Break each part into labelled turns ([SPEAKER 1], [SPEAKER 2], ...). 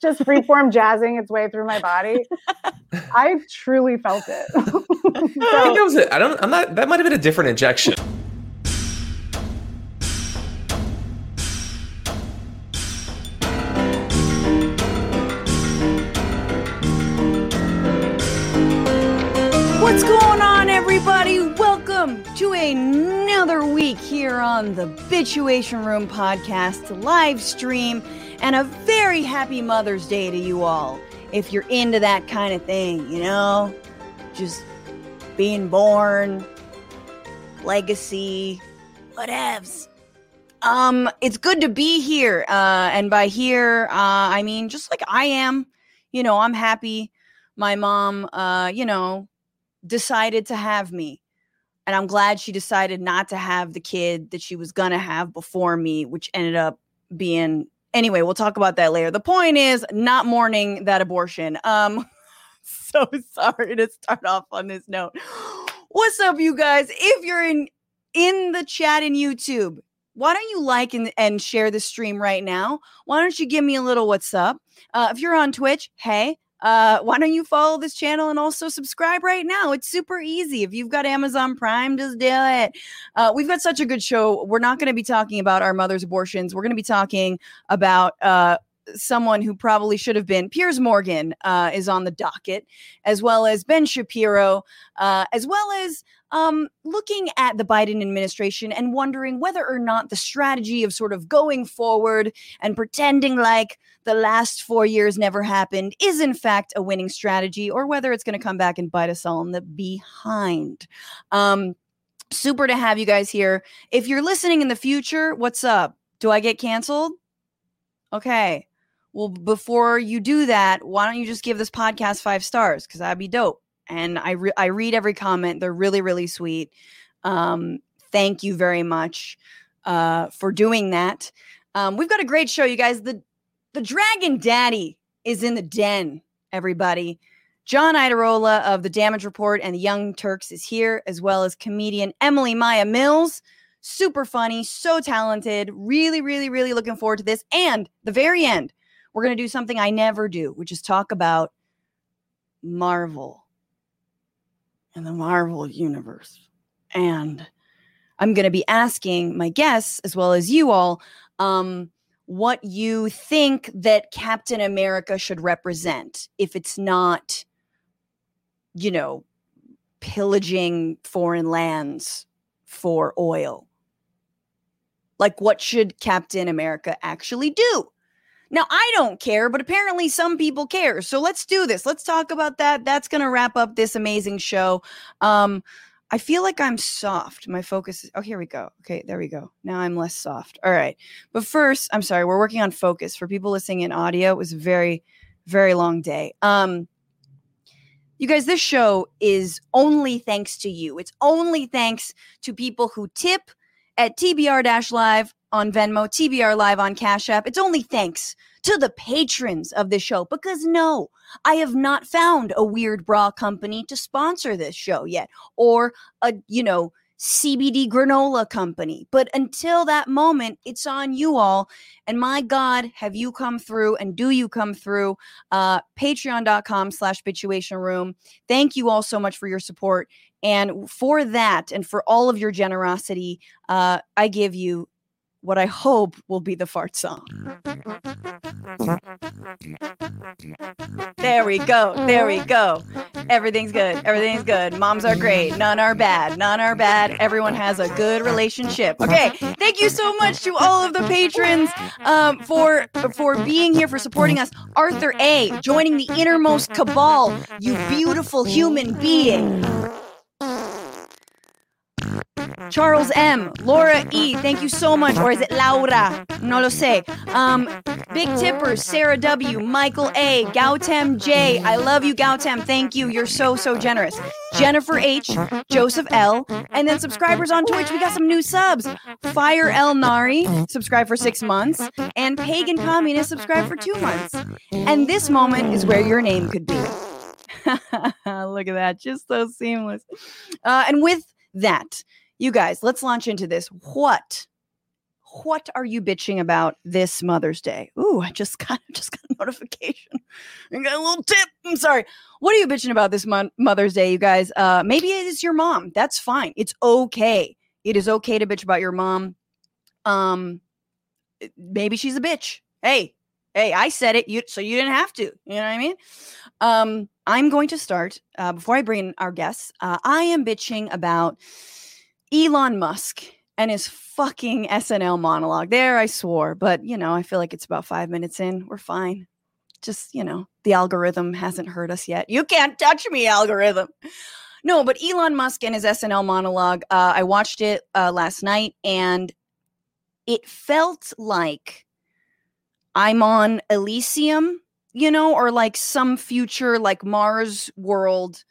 [SPEAKER 1] just freeform jazzing its way through my body. I truly felt it. so,
[SPEAKER 2] I think that was it. I don't. I'm not. That might have been a different injection.
[SPEAKER 3] What's going on, everybody? Welcome to another week here on the Bitchuation Room podcast live stream, and a very happy Mother's Day to you all. If you're into that kind of thing, you know, just being born, legacy, whatevs. Um, it's good to be here. Uh, and by here, uh, I mean just like I am. You know, I'm happy. My mom, uh, you know, decided to have me. And I'm glad she decided not to have the kid that she was going to have before me, which ended up being anyway, we'll talk about that later. The point is not mourning that abortion. Um so sorry to start off on this note. What's up you guys? If you're in in the chat in YouTube, why don't you like and, and share the stream right now? Why don't you give me a little what's up? Uh, if you're on Twitch, hey, uh, why don't you follow this channel and also subscribe right now? It's super easy. If you've got Amazon Prime, just do it. Uh, we've got such a good show. We're not going to be talking about our mother's abortions. We're going to be talking about uh, someone who probably should have been. Piers Morgan uh, is on the docket, as well as Ben Shapiro, uh, as well as um, looking at the Biden administration and wondering whether or not the strategy of sort of going forward and pretending like the last four years never happened is in fact a winning strategy, or whether it's going to come back and bite us all in the behind. Um, super to have you guys here. If you're listening in the future, what's up? Do I get canceled? Okay. Well, before you do that, why don't you just give this podcast five stars? Because that'd be dope. And I re- I read every comment. They're really really sweet. Um, thank you very much uh, for doing that. Um, we've got a great show, you guys. The the Dragon Daddy is in the den. Everybody. John Iadarola of the Damage Report and the Young Turks is here, as well as comedian Emily Maya Mills. Super funny, so talented. Really, really, really looking forward to this. And the very end, we're going to do something I never do, which is talk about Marvel and the Marvel universe. And I'm going to be asking my guests, as well as you all, um, what you think that Captain America should represent if it's not, you know, pillaging foreign lands for oil. Like, what should Captain America actually do? Now, I don't care, but apparently some people care. So let's do this. Let's talk about that. That's going to wrap up this amazing show. Um, I feel like I'm soft. My focus is, oh, here we go. Okay, there we go. Now I'm less soft. All right. But first, I'm sorry, we're working on focus. For people listening in audio, it was a very, very long day. Um, you guys, this show is only thanks to you. It's only thanks to people who tip at TBR Live on Venmo, TBR Live on Cash App. It's only thanks to the patrons of the show because no, I have not found a weird bra company to sponsor this show yet or a, you know, CBD granola company. But until that moment, it's on you all. And my God, have you come through and do you come through? Uh, Patreon.com slash bitchuation room. Thank you all so much for your support. And for that and for all of your generosity, uh, I give you what I hope will be the fart song. There we go. There we go. Everything's good. Everything's good. Moms are great. None are bad. None are bad. Everyone has a good relationship. Okay. Thank you so much to all of the patrons um, for for being here, for supporting us. Arthur A, joining the innermost cabal. You beautiful human being. Charles M, Laura E, thank you so much. Or is it Laura? No lo sé. Um, Big Tippers, Sarah W, Michael A, Gautam J. I love you, Gautam. Thank you. You're so, so generous. Jennifer H, Joseph L, and then subscribers on Twitch. We got some new subs. Fire El Nari, subscribe for six months, and Pagan Communist, subscribe for two months. And this moment is where your name could be. Look at that. Just so seamless. Uh, and with that, you guys, let's launch into this. What, what are you bitching about this Mother's Day? Ooh, I just got just got a notification. I got a little tip. I'm sorry. What are you bitching about this mon- Mother's Day, you guys? Uh, maybe it is your mom. That's fine. It's okay. It is okay to bitch about your mom. Um, maybe she's a bitch. Hey, hey, I said it. You so you didn't have to. You know what I mean? Um, I'm going to start uh, before I bring in our guests. Uh, I am bitching about Elon Musk and his fucking SNL monologue. There, I swore, but you know, I feel like it's about five minutes in. We're fine. Just, you know, the algorithm hasn't hurt us yet. You can't touch me, algorithm. No, but Elon Musk and his SNL monologue, uh, I watched it uh, last night and it felt like I'm on Elysium, you know, or like some future like Mars world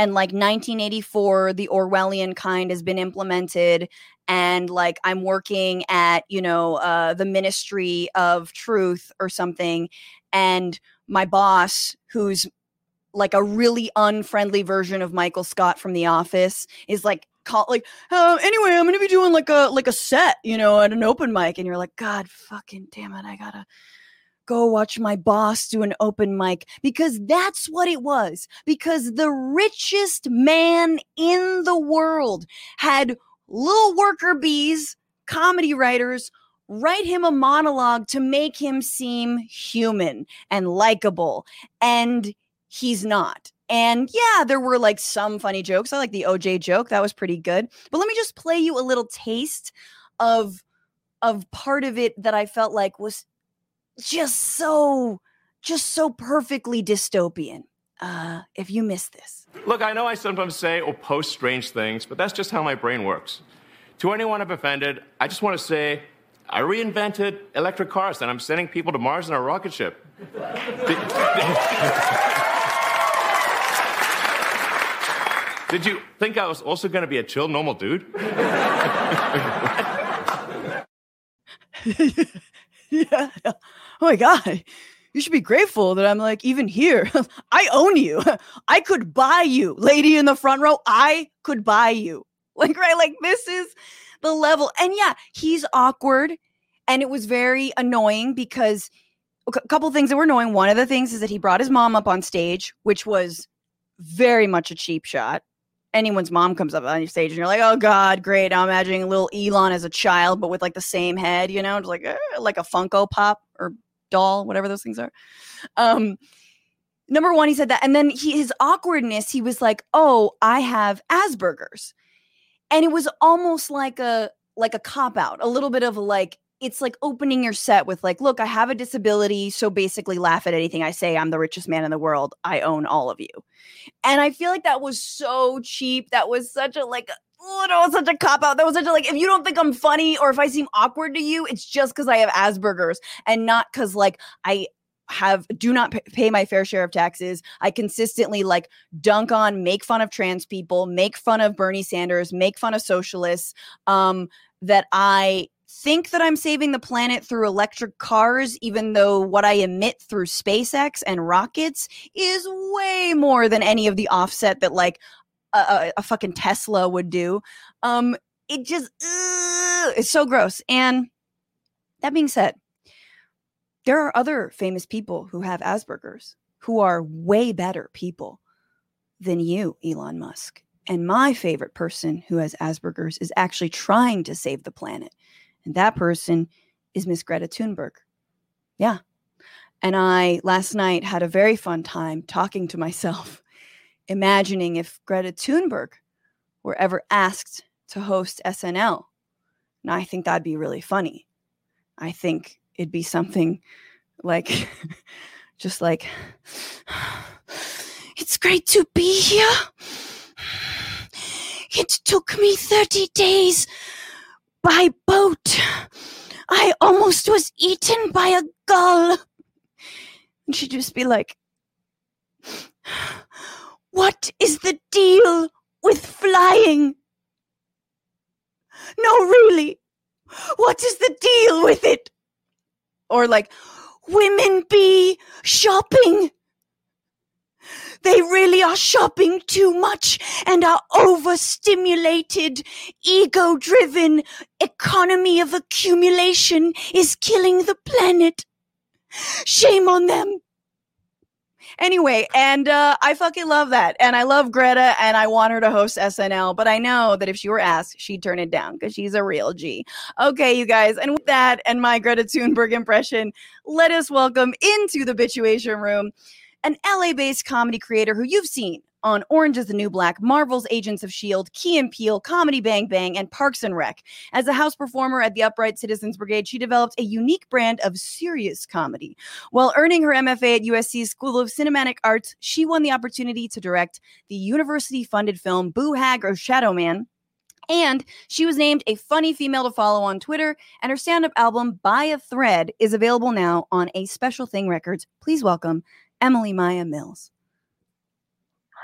[SPEAKER 3] and like 1984 the orwellian kind has been implemented and like i'm working at you know uh, the ministry of truth or something and my boss who's like a really unfriendly version of michael scott from the office is like call like uh, anyway i'm gonna be doing like a like a set you know at an open mic and you're like god fucking damn it i gotta go watch my boss do an open mic because that's what it was. Because the richest man in the world had little worker bees, comedy writers, write him a monologue to make him seem human and likable. And he's not. And yeah, there were like some funny jokes. I like the OJ joke. That was pretty good. But let me just play you a little taste of of part of it that I felt like was just so just so perfectly dystopian uh, if you miss this.
[SPEAKER 4] Look, I know I sometimes say or post strange things, but that's just how my brain works. To anyone I've offended, I just want to say I reinvented electric cars and I'm sending people to Mars in a rocket ship. did, did you think I was also going to be a chill, normal dude?
[SPEAKER 3] yeah. Oh my God. You should be grateful that I'm like even here. I own you. I could buy you, lady in the front row. I could buy you. Like, right? Like, this is the level. And yeah, he's awkward. And it was very annoying because a couple things that were annoying. One of the things is that he brought his mom up on stage, which was very much a cheap shot anyone's mom comes up on your stage and you're like, oh God, great. I'm imagining little Elon as a child, but with like the same head, you know, like eh, like a Funko Pop or doll, whatever those things are. Um, number one, he said that, and then he his awkwardness, he was like, oh, I have Asperger's, and it was almost like a like a cop out, a little bit of like it's like opening your set with like look i have a disability so basically laugh at anything i say i'm the richest man in the world i own all of you and i feel like that was so cheap that was such a like oh, that was such a cop out that was such a like if you don't think i'm funny or if i seem awkward to you it's just because i have asperger's and not because like i have do not pay my fair share of taxes. I consistently like dunk on, make fun of trans people, make fun of Bernie Sanders, make fun of socialists. Um, that I think that I'm saving the planet through electric cars, even though what I emit through SpaceX and rockets is way more than any of the offset that like a, a, fucking Tesla would do. Um, it just uh, it's so gross. And that being said, there are other famous people who have Asperger's who are way better people than you, Elon Musk. And my favorite person who has Asperger's is actually trying to save the planet. And that person is Miss Greta Thunberg. Yeah. And I last night had a very fun time talking to myself, imagining if Greta Thunberg were ever asked to host SNL. And I think that'd be really funny. I think it'd be something like, just like, it's great to be here. It took me 30 days by boat. I almost was eaten by a gull. And she'd just be like, What is the deal with flying? No, really. What is the deal with it? Or like, women be shopping. They really are shopping too much and our overstimulated, ego driven economy of accumulation is killing the planet. Shame on them. Anyway, and uh, I fucking love that. And I love Greta and I want her to host SNL, but I know that if she were asked, she'd turn it down because she's a real G. Okay, you guys. And with that and my Greta Thunberg impression, let us welcome into the Bitchuation Room an LA based comedy creator who you've seen on Orange is the New Black, Marvel's Agents of S.H.I.E.L.D., Key and Peele, Comedy Bang Bang, and Parks and Rec. As a house performer at the Upright Citizens Brigade, she developed a unique brand of serious comedy. While earning her MFA at USC's School of Cinematic Arts, she won the opportunity to direct the university funded film Boo Hag or Shadow Man. And she was named a funny female to follow on Twitter, and her stand up album, By a Thread, is available now on a Special Thing Records. Please welcome Emily Maya Mills.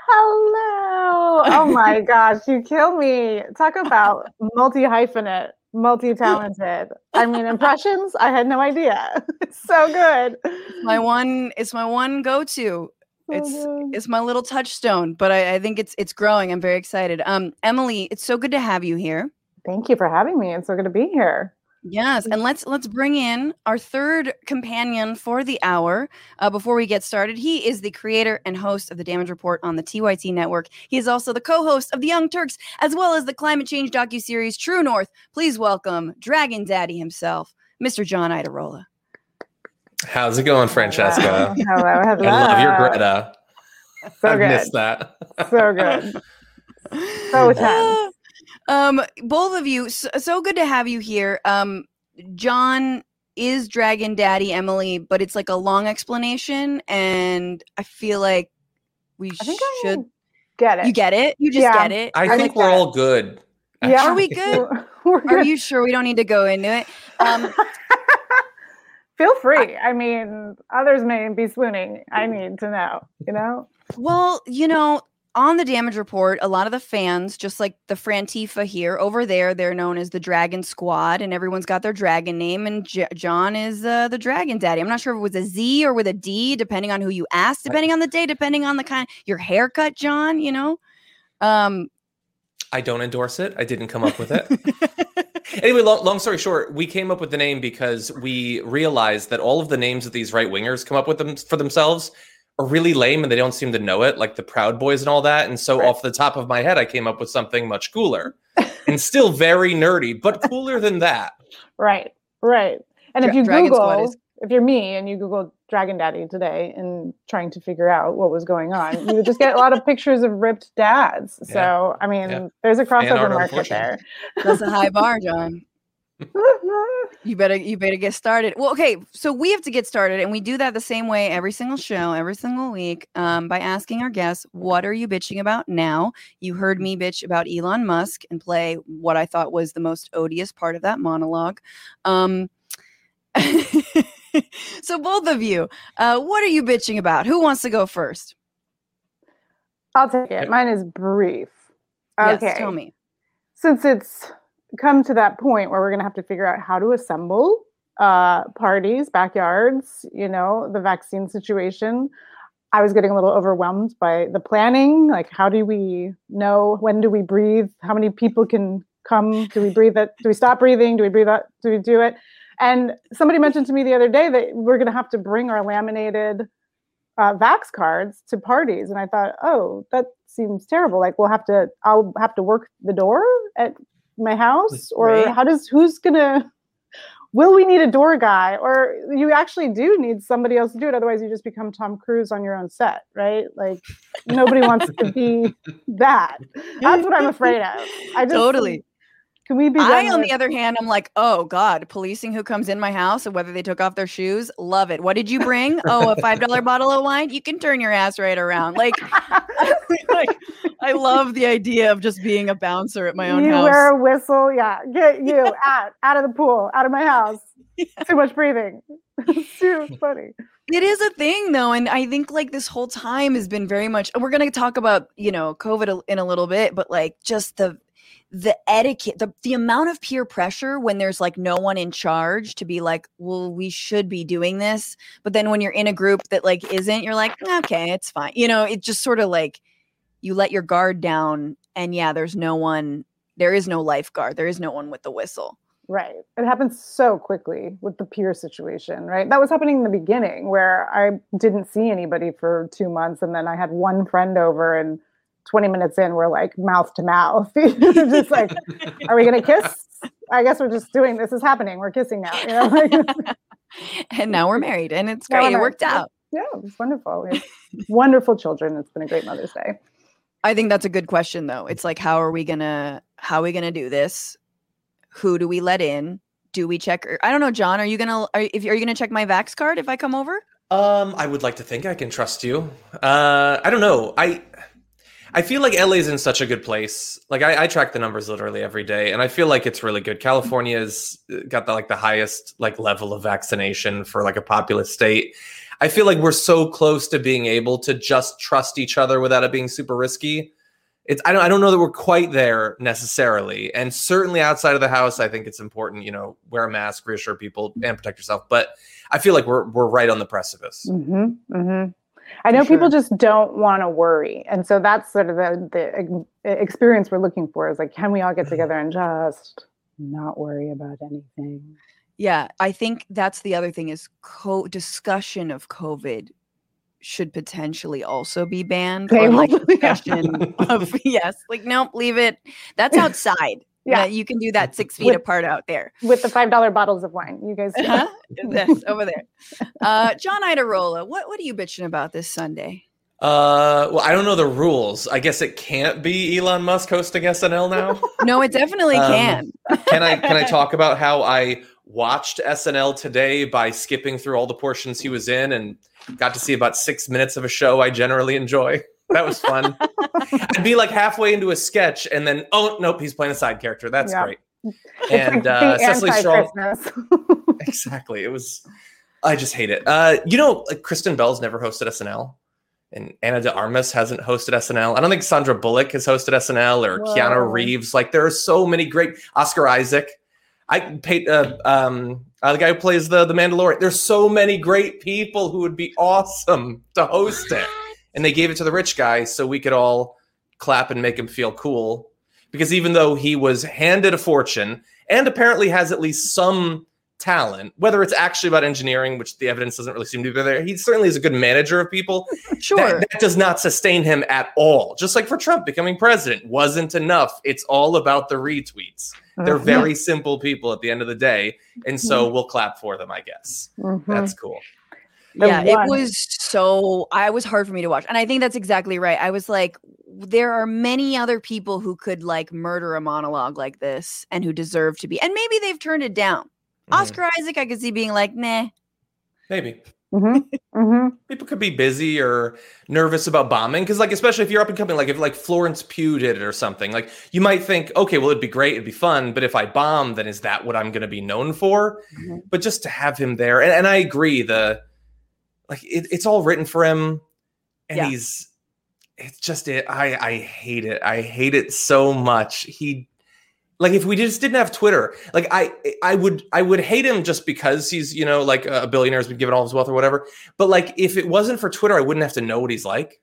[SPEAKER 1] Hello. Oh my gosh, you kill me. Talk about multi hyphenate, multi talented. I mean, impressions. I had no idea. It's so good.
[SPEAKER 3] My one, it's my one go to. It's
[SPEAKER 1] Mhm.
[SPEAKER 3] it's my little touchstone, but I, I think it's it's growing. I'm very excited. Um, Emily, it's so good to have you here.
[SPEAKER 1] Thank you for having me. It's so good to be here.
[SPEAKER 3] Yes, and let's let's bring in our third companion for the hour. Uh, before we get started, he is the creator and host of the Damage Report on the TYT network. He is also the co-host of the Young Turks, as well as the climate change docu series True North. Please welcome Dragon Daddy himself, Mr. John Iadarola.
[SPEAKER 2] How's it going, Francesca?
[SPEAKER 1] Hello, hello.
[SPEAKER 2] I love your Greta.
[SPEAKER 1] So
[SPEAKER 2] I
[SPEAKER 1] good.
[SPEAKER 2] missed that.
[SPEAKER 1] So good. So tense.
[SPEAKER 3] Um, both of you, so, so good to have you here. Um, John is Dragon Daddy Emily, but it's like a long explanation, and I feel like we
[SPEAKER 1] I think I
[SPEAKER 3] should.
[SPEAKER 1] get it.
[SPEAKER 3] You get it? You just
[SPEAKER 1] Yeah.
[SPEAKER 3] get it?
[SPEAKER 2] I
[SPEAKER 1] I
[SPEAKER 2] think
[SPEAKER 1] think
[SPEAKER 2] we're all good.
[SPEAKER 1] Yeah.
[SPEAKER 3] Are we good?
[SPEAKER 1] We're, we're
[SPEAKER 3] Are you sure we don't need to go into it? Um,
[SPEAKER 1] Feel free. I mean, others may be swooning. I need to know, you know?
[SPEAKER 3] well, you know, on the damage report, a lot of the fans, just like the Frantifa here, over there, they're known as the Dragon Squad, and everyone's got their dragon name. And J- John is uh, the Dragon Daddy. I'm not sure if it was a Z or with a D, depending on who you ask, depending on the day, depending on the kind, your haircut, John. You know. Um,
[SPEAKER 2] I don't endorse it. I didn't come up with it. anyway, long, long story short, we came up with the name because we realized that all of the names that these right wingers come up with them for themselves are really lame and they don't seem to know it, like the Proud Boys and all that. And so,
[SPEAKER 1] Right.
[SPEAKER 2] off the top of my head, I came up with something much cooler and still very nerdy, but cooler than that.
[SPEAKER 1] Right, right. And if you
[SPEAKER 3] Dragon
[SPEAKER 1] Google,
[SPEAKER 3] is-
[SPEAKER 1] if you're me and you Google Dragon Daddy today and trying to figure out what was going on, you would just get a lot of pictures of ripped dads.
[SPEAKER 2] Yeah.
[SPEAKER 1] So, I mean,
[SPEAKER 2] Yeah.
[SPEAKER 1] there's a crossover market there.
[SPEAKER 3] that's a high bar, John. You better you better get started. Well, okay, so we have to get started, and we do that the same way every single show, every single week, um, by asking our guests, "What are you bitching about now?" You heard me bitch about Elon Musk and play what I thought was the most odious part of that monologue. Um, so both of you, uh, what are you bitching about? Who wants to go first?
[SPEAKER 1] I'll take it. Mine is brief. Okay.
[SPEAKER 3] Yes, tell me.
[SPEAKER 1] since it's come to that point where we're going to have to figure out how to assemble uh, parties, backyards, you know, the vaccine situation, I was getting a little overwhelmed by the planning. Like, how do we know when do we breathe? How many people can come? Do we breathe it? Do we stop breathing? Do we breathe out? Do we do it? And somebody mentioned to me the other day that we're going to have to bring our laminated uh, Vax cards to parties, and I thought, oh, that seems terrible. Like we'll have to, I'll have to work the door at my house, or
[SPEAKER 3] Right.
[SPEAKER 1] how does who's gonna? Will we need a door guy, or you actually do need somebody else to do it? Otherwise, you just become Tom Cruise on your own set, right? Like nobody wants to be that. That's what I'm afraid of. I just
[SPEAKER 3] Totally.
[SPEAKER 1] Can we be?
[SPEAKER 3] I, on
[SPEAKER 1] with-
[SPEAKER 3] the other hand, I'm like, oh God, policing who comes in my house and whether they took off their shoes. Love it. What did you bring? Oh, a five dollar bottle of wine. You can turn your ass right around. Like, like, I love the idea of just being a bouncer at my own house.
[SPEAKER 1] you
[SPEAKER 3] house.
[SPEAKER 1] wear a whistle, yeah. Get you out, out of the pool, out of my house. Too much breathing. It's too funny.
[SPEAKER 3] It is a thing though, and I think like this whole time has been very much. We're going to talk about you know COVID in a little bit, but like just the the etiquette, the, the amount of peer pressure when there's like no one in charge to be like, well, we should be doing this. But then when you're in a group that like isn't, you're like, okay, it's fine. You know, it just sort of like you let your guard down. And yeah, there's no one, there is no lifeguard, there is no one with the whistle.
[SPEAKER 1] Right. It happens so quickly with the peer situation, right? That was happening in the beginning where I didn't see anybody for two months and then I had one friend over and 20 minutes in, we're like mouth to mouth. just like, are we going to kiss? I guess we're just doing this is happening. We're kissing now. You know?
[SPEAKER 3] and now we're married and it's great. It worked out.
[SPEAKER 1] Yeah, it was wonderful. We wonderful children. It's been a great Mother's Day.
[SPEAKER 3] I think that's a good question though. It's like, how are we gonna how are we gonna do this? Who do we let in? Do we check? I don't know, John. Are you gonna are, if are you gonna check my Vax card if I come over?
[SPEAKER 2] Um, I would like to think I can trust you. Uh, I don't know. I I feel like LA's in such a good place. Like I, I, track the numbers literally every day, and I feel like it's really good. California's got the like the highest like level of vaccination for like a populous state. I feel like we're so close to being able to just trust each other without it being super risky. It's I don't I don't know that we're quite there necessarily, and certainly outside of the house, I think it's important. You know, wear a mask, reassure people, and protect yourself. But I feel like we're we're right on the precipice.
[SPEAKER 1] Mm-hmm, mm-hmm. I know sure. people just don't want to worry. And so that's sort of the, the experience we're looking for is like, can we all get mm-hmm. together and just not worry about anything?
[SPEAKER 3] Yeah, I think that's the other thing is co- discussion of COVID should potentially also be banned. Or like discussion of yes, like nope, leave it. That's outside. Yeah, you can do that six feet with, apart out there
[SPEAKER 1] with the five dollar bottles of wine. You guys, uh-huh.
[SPEAKER 3] this over there. Uh, John Iadarola, what what are you bitching about this Sunday?
[SPEAKER 2] Uh, well, I don't know the rules. I guess it can't be Elon Musk hosting SNL now.
[SPEAKER 3] no, it definitely um, can.
[SPEAKER 2] can I can I talk about how I watched SNL today by skipping through all the portions he was in and got to see about six minutes of a show I generally enjoy? That was fun. I'd be like halfway into a sketch and then, oh, nope, he's playing a side character. That's yeah. great. And uh, Cecily Strong. exactly. It was, I just hate it. Uh, you know, like Kristen Bell's never hosted SNL. And Ana de Armas hasn't hosted SNL. I don't think Sandra Bullock has hosted SNL or Whoa. Keanu Reeves. Like there are so many great Oscar Isaac. I paid uh, um, uh, the guy who plays the the Mandalorian. There's so many great people who would be awesome to host it and they gave it to the rich guy so we could all clap and make him feel cool. Because even though he was handed a fortune and apparently has at least some talent, whether it's actually about engineering, which the evidence doesn't really seem to be there, he certainly is a good manager of people.
[SPEAKER 3] Sure.
[SPEAKER 2] That, that, does not sustain him at all. Just like for Trump becoming president wasn't enough. It's all about the retweets. They're mm-hmm. very simple people at the end of the day. And so mm-hmm. we'll clap for them, I guess. Mm-hmm. That's cool
[SPEAKER 3] yeah, one. it was so I was hard for me to watch. And I think that's exactly right. I was like there are many other people who could like murder a monologue like this and who deserve to be. And maybe they've turned it down. Mm-hmm. Oscar Isaac I could see being like, "Nah."
[SPEAKER 2] Maybe. Mm-hmm. Mm-hmm. People could be busy or nervous about bombing because, like, especially if you're up and coming, like if like Florence Pugh did it or something, like you might think, okay, well, it'd be great, it'd be fun, but if I bomb, then is that what I'm going to be known for? Mm-hmm. But just to have him there, and, and I agree, the like it, it's all written for him and yeah. he's it's just it i i hate it. I hate it so much. He like if we just didn't have twitter like i i would i would hate him just because he's you know like a billionaire has been given all his wealth or whatever. But like if it wasn't for twitter i wouldn't have to know what he's like.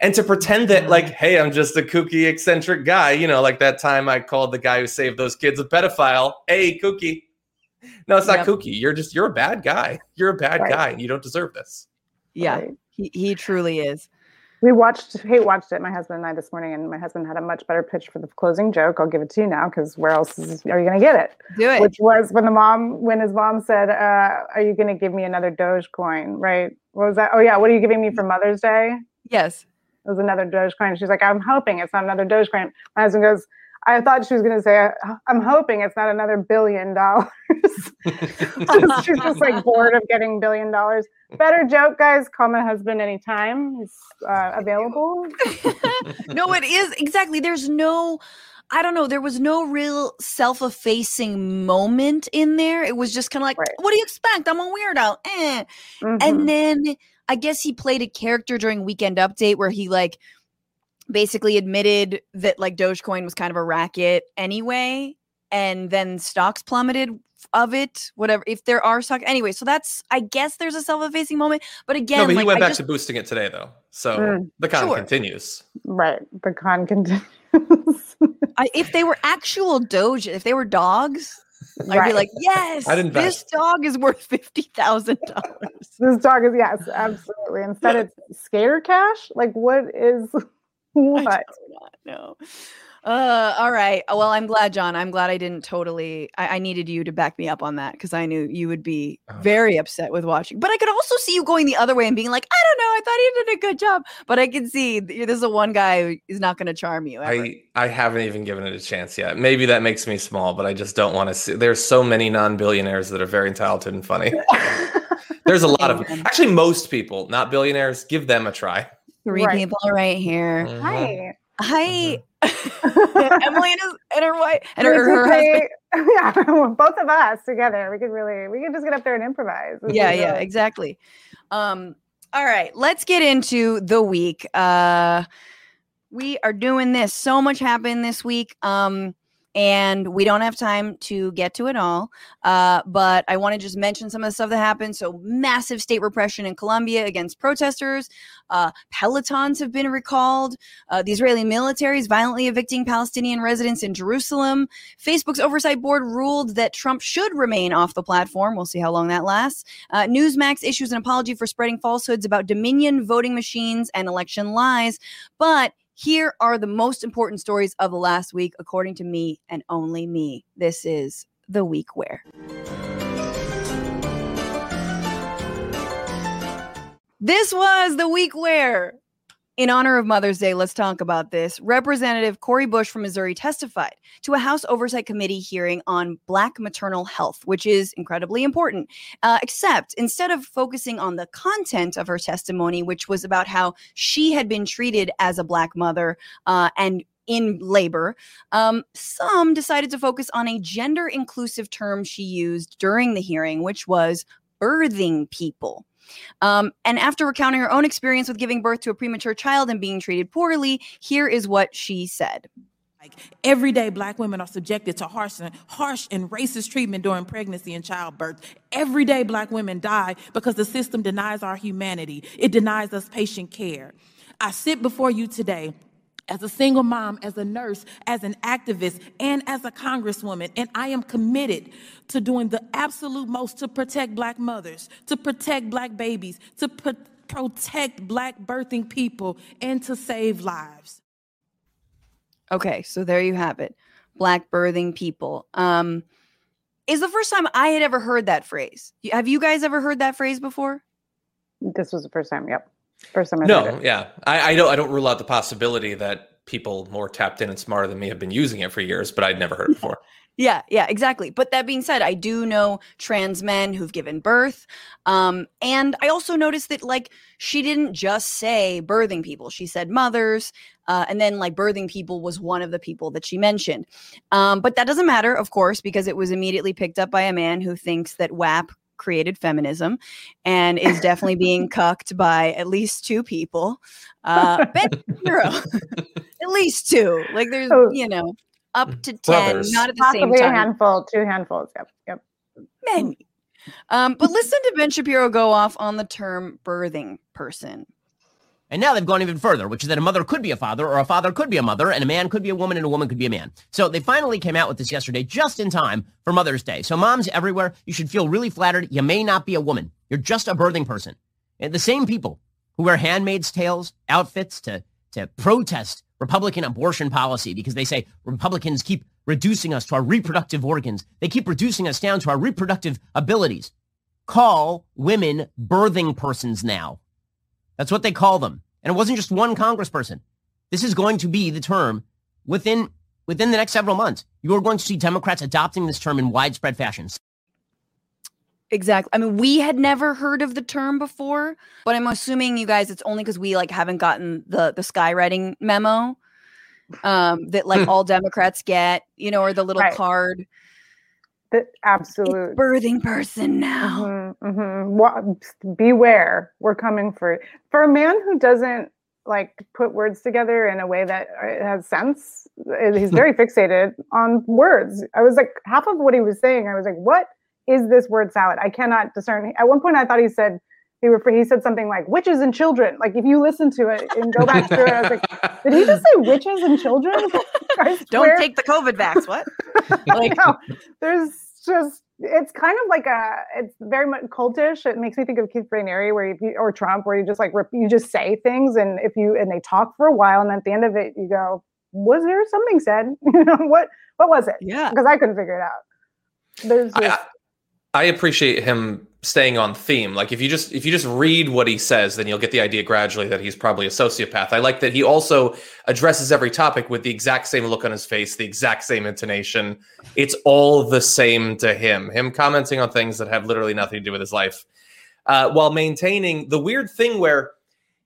[SPEAKER 2] And to pretend that mm-hmm. like hey i'm just a kooky eccentric guy you know like that time i called the guy who saved those kids a pedophile. Hey kooky no, it's not yep. kooky. You're just you're a bad guy. You're a bad right. guy, and you don't deserve this.
[SPEAKER 3] Yeah, right. he he truly is.
[SPEAKER 1] We watched Hate watched it, my husband and I this morning, and my husband had a much better pitch for the closing joke. I'll give it to you now because where else is, are you going to get it?
[SPEAKER 3] Do it.
[SPEAKER 1] Which was when the mom, when his mom said, uh, "Are you going to give me another Dogecoin?" Right? What was that? Oh yeah, what are you giving me for Mother's Day?
[SPEAKER 3] Yes.
[SPEAKER 1] It was another Dogecoin. She's like, "I'm hoping it's not another Dogecoin." My husband goes, I thought she was going to say, I'm hoping it's not another billion dollars. She's just like bored of getting billion dollars. Better joke, guys. Call my husband anytime. He's uh, available.
[SPEAKER 3] no, it is. Exactly. There's no. I don't know. There was no real self effacing moment in there. It was just kind of like, right. what do you expect? I'm a weirdo. Eh. Mm-hmm. And then I guess he played a character during Weekend Update where he like basically admitted that like Dogecoin was kind of a racket anyway, and then stocks plummeted of it. Whatever, if there are stocks anyway. So that's I guess there's a self-effacing moment, but again,
[SPEAKER 2] no, but he
[SPEAKER 3] like,
[SPEAKER 2] went
[SPEAKER 3] I
[SPEAKER 2] back
[SPEAKER 3] just-
[SPEAKER 2] to boosting it today, though. So
[SPEAKER 1] Mm,
[SPEAKER 2] the con
[SPEAKER 3] sure.
[SPEAKER 2] continues.
[SPEAKER 1] Right. The con continues.
[SPEAKER 3] I, if they were actual Doge, if they were dogs, I'd be like, yes, this dog is worth fifty thousand dollars.
[SPEAKER 1] this dog is yes, absolutely. Instead it's skater cash. Like what is what?
[SPEAKER 3] No. Uh, all right. Uh, Well, I'm glad, John. I'm glad I didn't totally. I, I needed you to back me up on that because I knew you would be
[SPEAKER 2] Oh.
[SPEAKER 3] very upset with watching. But I could also see you going the other way and being like, I don't know. I thought he did a good job. But I can see th- this is the one guy who is not going to charm you. Ever.
[SPEAKER 2] I I haven't even given it a chance yet. Maybe that makes me small, but I just don't want to see. There's so many non-billionaires that are very talented and funny. There's a lot of
[SPEAKER 3] Amen.
[SPEAKER 2] actually most people, not billionaires. Give them a try.
[SPEAKER 3] Three
[SPEAKER 1] Right.
[SPEAKER 3] people right here.
[SPEAKER 2] Mhm.
[SPEAKER 1] Hi.
[SPEAKER 3] Hi,
[SPEAKER 1] Mm-hmm.
[SPEAKER 3] Emily and, his, and her wife and her, her husband.
[SPEAKER 1] yeah, both of us together. We could really, we could just get up there and improvise. This
[SPEAKER 3] yeah yeah
[SPEAKER 1] really-
[SPEAKER 3] exactly um all right let's get into the week uh we are doing this so much happened this week um and we don't have time to get to it all uh, but i want to just mention some of the stuff that happened. So massive state repression in colombia against protesters. Uh, pelotons have been recalled. Uh, the israeli military is violently evicting palestinian residents in jerusalem. Facebook's oversight board ruled that trump should remain off the platform. We'll see how long that lasts. Uh, Newsmax issues an apology for spreading falsehoods about Dominion voting machines and election lies. But here are the most important stories of the last week, according to me and only me. This is the week where. This was the week where, in honor of Mother's Day, let's talk about this. Representative Cori Bush from Missouri testified to a House Oversight Committee hearing on Black maternal health, which is incredibly important. Uh, except instead of focusing on the content of her testimony, which was about how she had been treated as a Black mother uh, and in labor, um, some decided to focus on a gender inclusive term she used during the hearing, which was birthing people. Um, and after recounting her own experience with giving birth to a premature child and being treated poorly, here is what she said.
[SPEAKER 5] Like every day, black women are subjected to harsh and, harsh and racist treatment during pregnancy and childbirth. Every day, black women die because the system denies our humanity. It denies us patient care. I sit before you today as a single mom, as a nurse, as an activist, and as a congresswoman, and I am committed to doing the absolute most to protect black mothers, to protect black babies, to pro- protect black birthing people, and to save lives.
[SPEAKER 3] Okay, so there you have it. Black birthing people. Um, is the first time I had ever heard that phrase. Have you guys ever heard that phrase before?
[SPEAKER 1] This was the first time. Yep. First time I
[SPEAKER 2] No, yeah, I, I don't. I don't rule out the possibility that people more tapped in and smarter than me have been using it for years, but I'd never heard it before.
[SPEAKER 3] Yeah, yeah, exactly. But that being said, I do know trans men who've given birth. Um, and I also noticed that, like, she didn't just say birthing people, she said mothers. Uh, and then, like, birthing people was one of the people that she mentioned. Um, but that doesn't matter, of course, because it was immediately picked up by a man who thinks that WAP created feminism and is definitely being cucked by at least two people. Uh, Ben Shapiro, at least two. Like, there's,
[SPEAKER 1] Oh.
[SPEAKER 3] you know, up to 10,
[SPEAKER 2] Brothers.
[SPEAKER 3] not at the same
[SPEAKER 1] Possibly a handful, two handfuls. Yep. Yep.
[SPEAKER 3] many. Um, but listen to Ben Shapiro go off on the term birthing person.
[SPEAKER 6] And now they've gone even further, which is that a mother could be a father, or a father could be a mother, and a man could be a woman, and a woman could be a man. So they finally came out with this yesterday, just in time for Mother's Day. So moms everywhere, you should feel really flattered. You may not be a woman. You're just a birthing person. And the same people who wear handmaid's tales outfits to, to protest Republican abortion policy because they say Republicans keep reducing us to our reproductive organs. They keep reducing us down to our reproductive abilities. Call women birthing persons now. That's what they call them. And it wasn't just one congressperson. This is going to be the term within within the next several months. You are going to see Democrats adopting this term in widespread fashion.
[SPEAKER 3] Exactly. I mean, we had never heard of the term before, but I'm assuming you guys, it's only because we like haven't gotten the the skywriting memo um, that like all Democrats get, you know, or the little
[SPEAKER 1] Right.
[SPEAKER 3] card.
[SPEAKER 1] The
[SPEAKER 3] It's
[SPEAKER 1] absolute.
[SPEAKER 3] birthing person now.
[SPEAKER 1] Mhm, mhm. Wa- Beware, we're coming for for a man who doesn't like put words together in a way that uh, has sense. Uh, He's very fixated on words. I was like, half of what he was saying, I was like, what is this word salad? I cannot discern. At one point, I thought he said he refer- he said something like witches and children. Like if you listen to it and go back through it, I was like, did he just say witches and children?
[SPEAKER 3] Don't take the COVID vax. What?
[SPEAKER 1] like there's just it's kind of like a it's very much cultish it makes me think of keith Raniere where you or trump where you just like rep- you just say things and if you and they talk for a while and at the end of it you go was there something said you know what what was it
[SPEAKER 3] Yeah.
[SPEAKER 1] because i couldn't figure it out there's
[SPEAKER 2] I,
[SPEAKER 1] just,
[SPEAKER 2] I appreciate him staying on theme. Like if you just if you just read what he says, then you'll get the idea gradually that he's probably a sociopath. I like that he also addresses every topic with the exact same look on his face, the exact same intonation. It's all the same to him. Him commenting on things that have literally nothing to do with his life, uh, while maintaining the weird thing where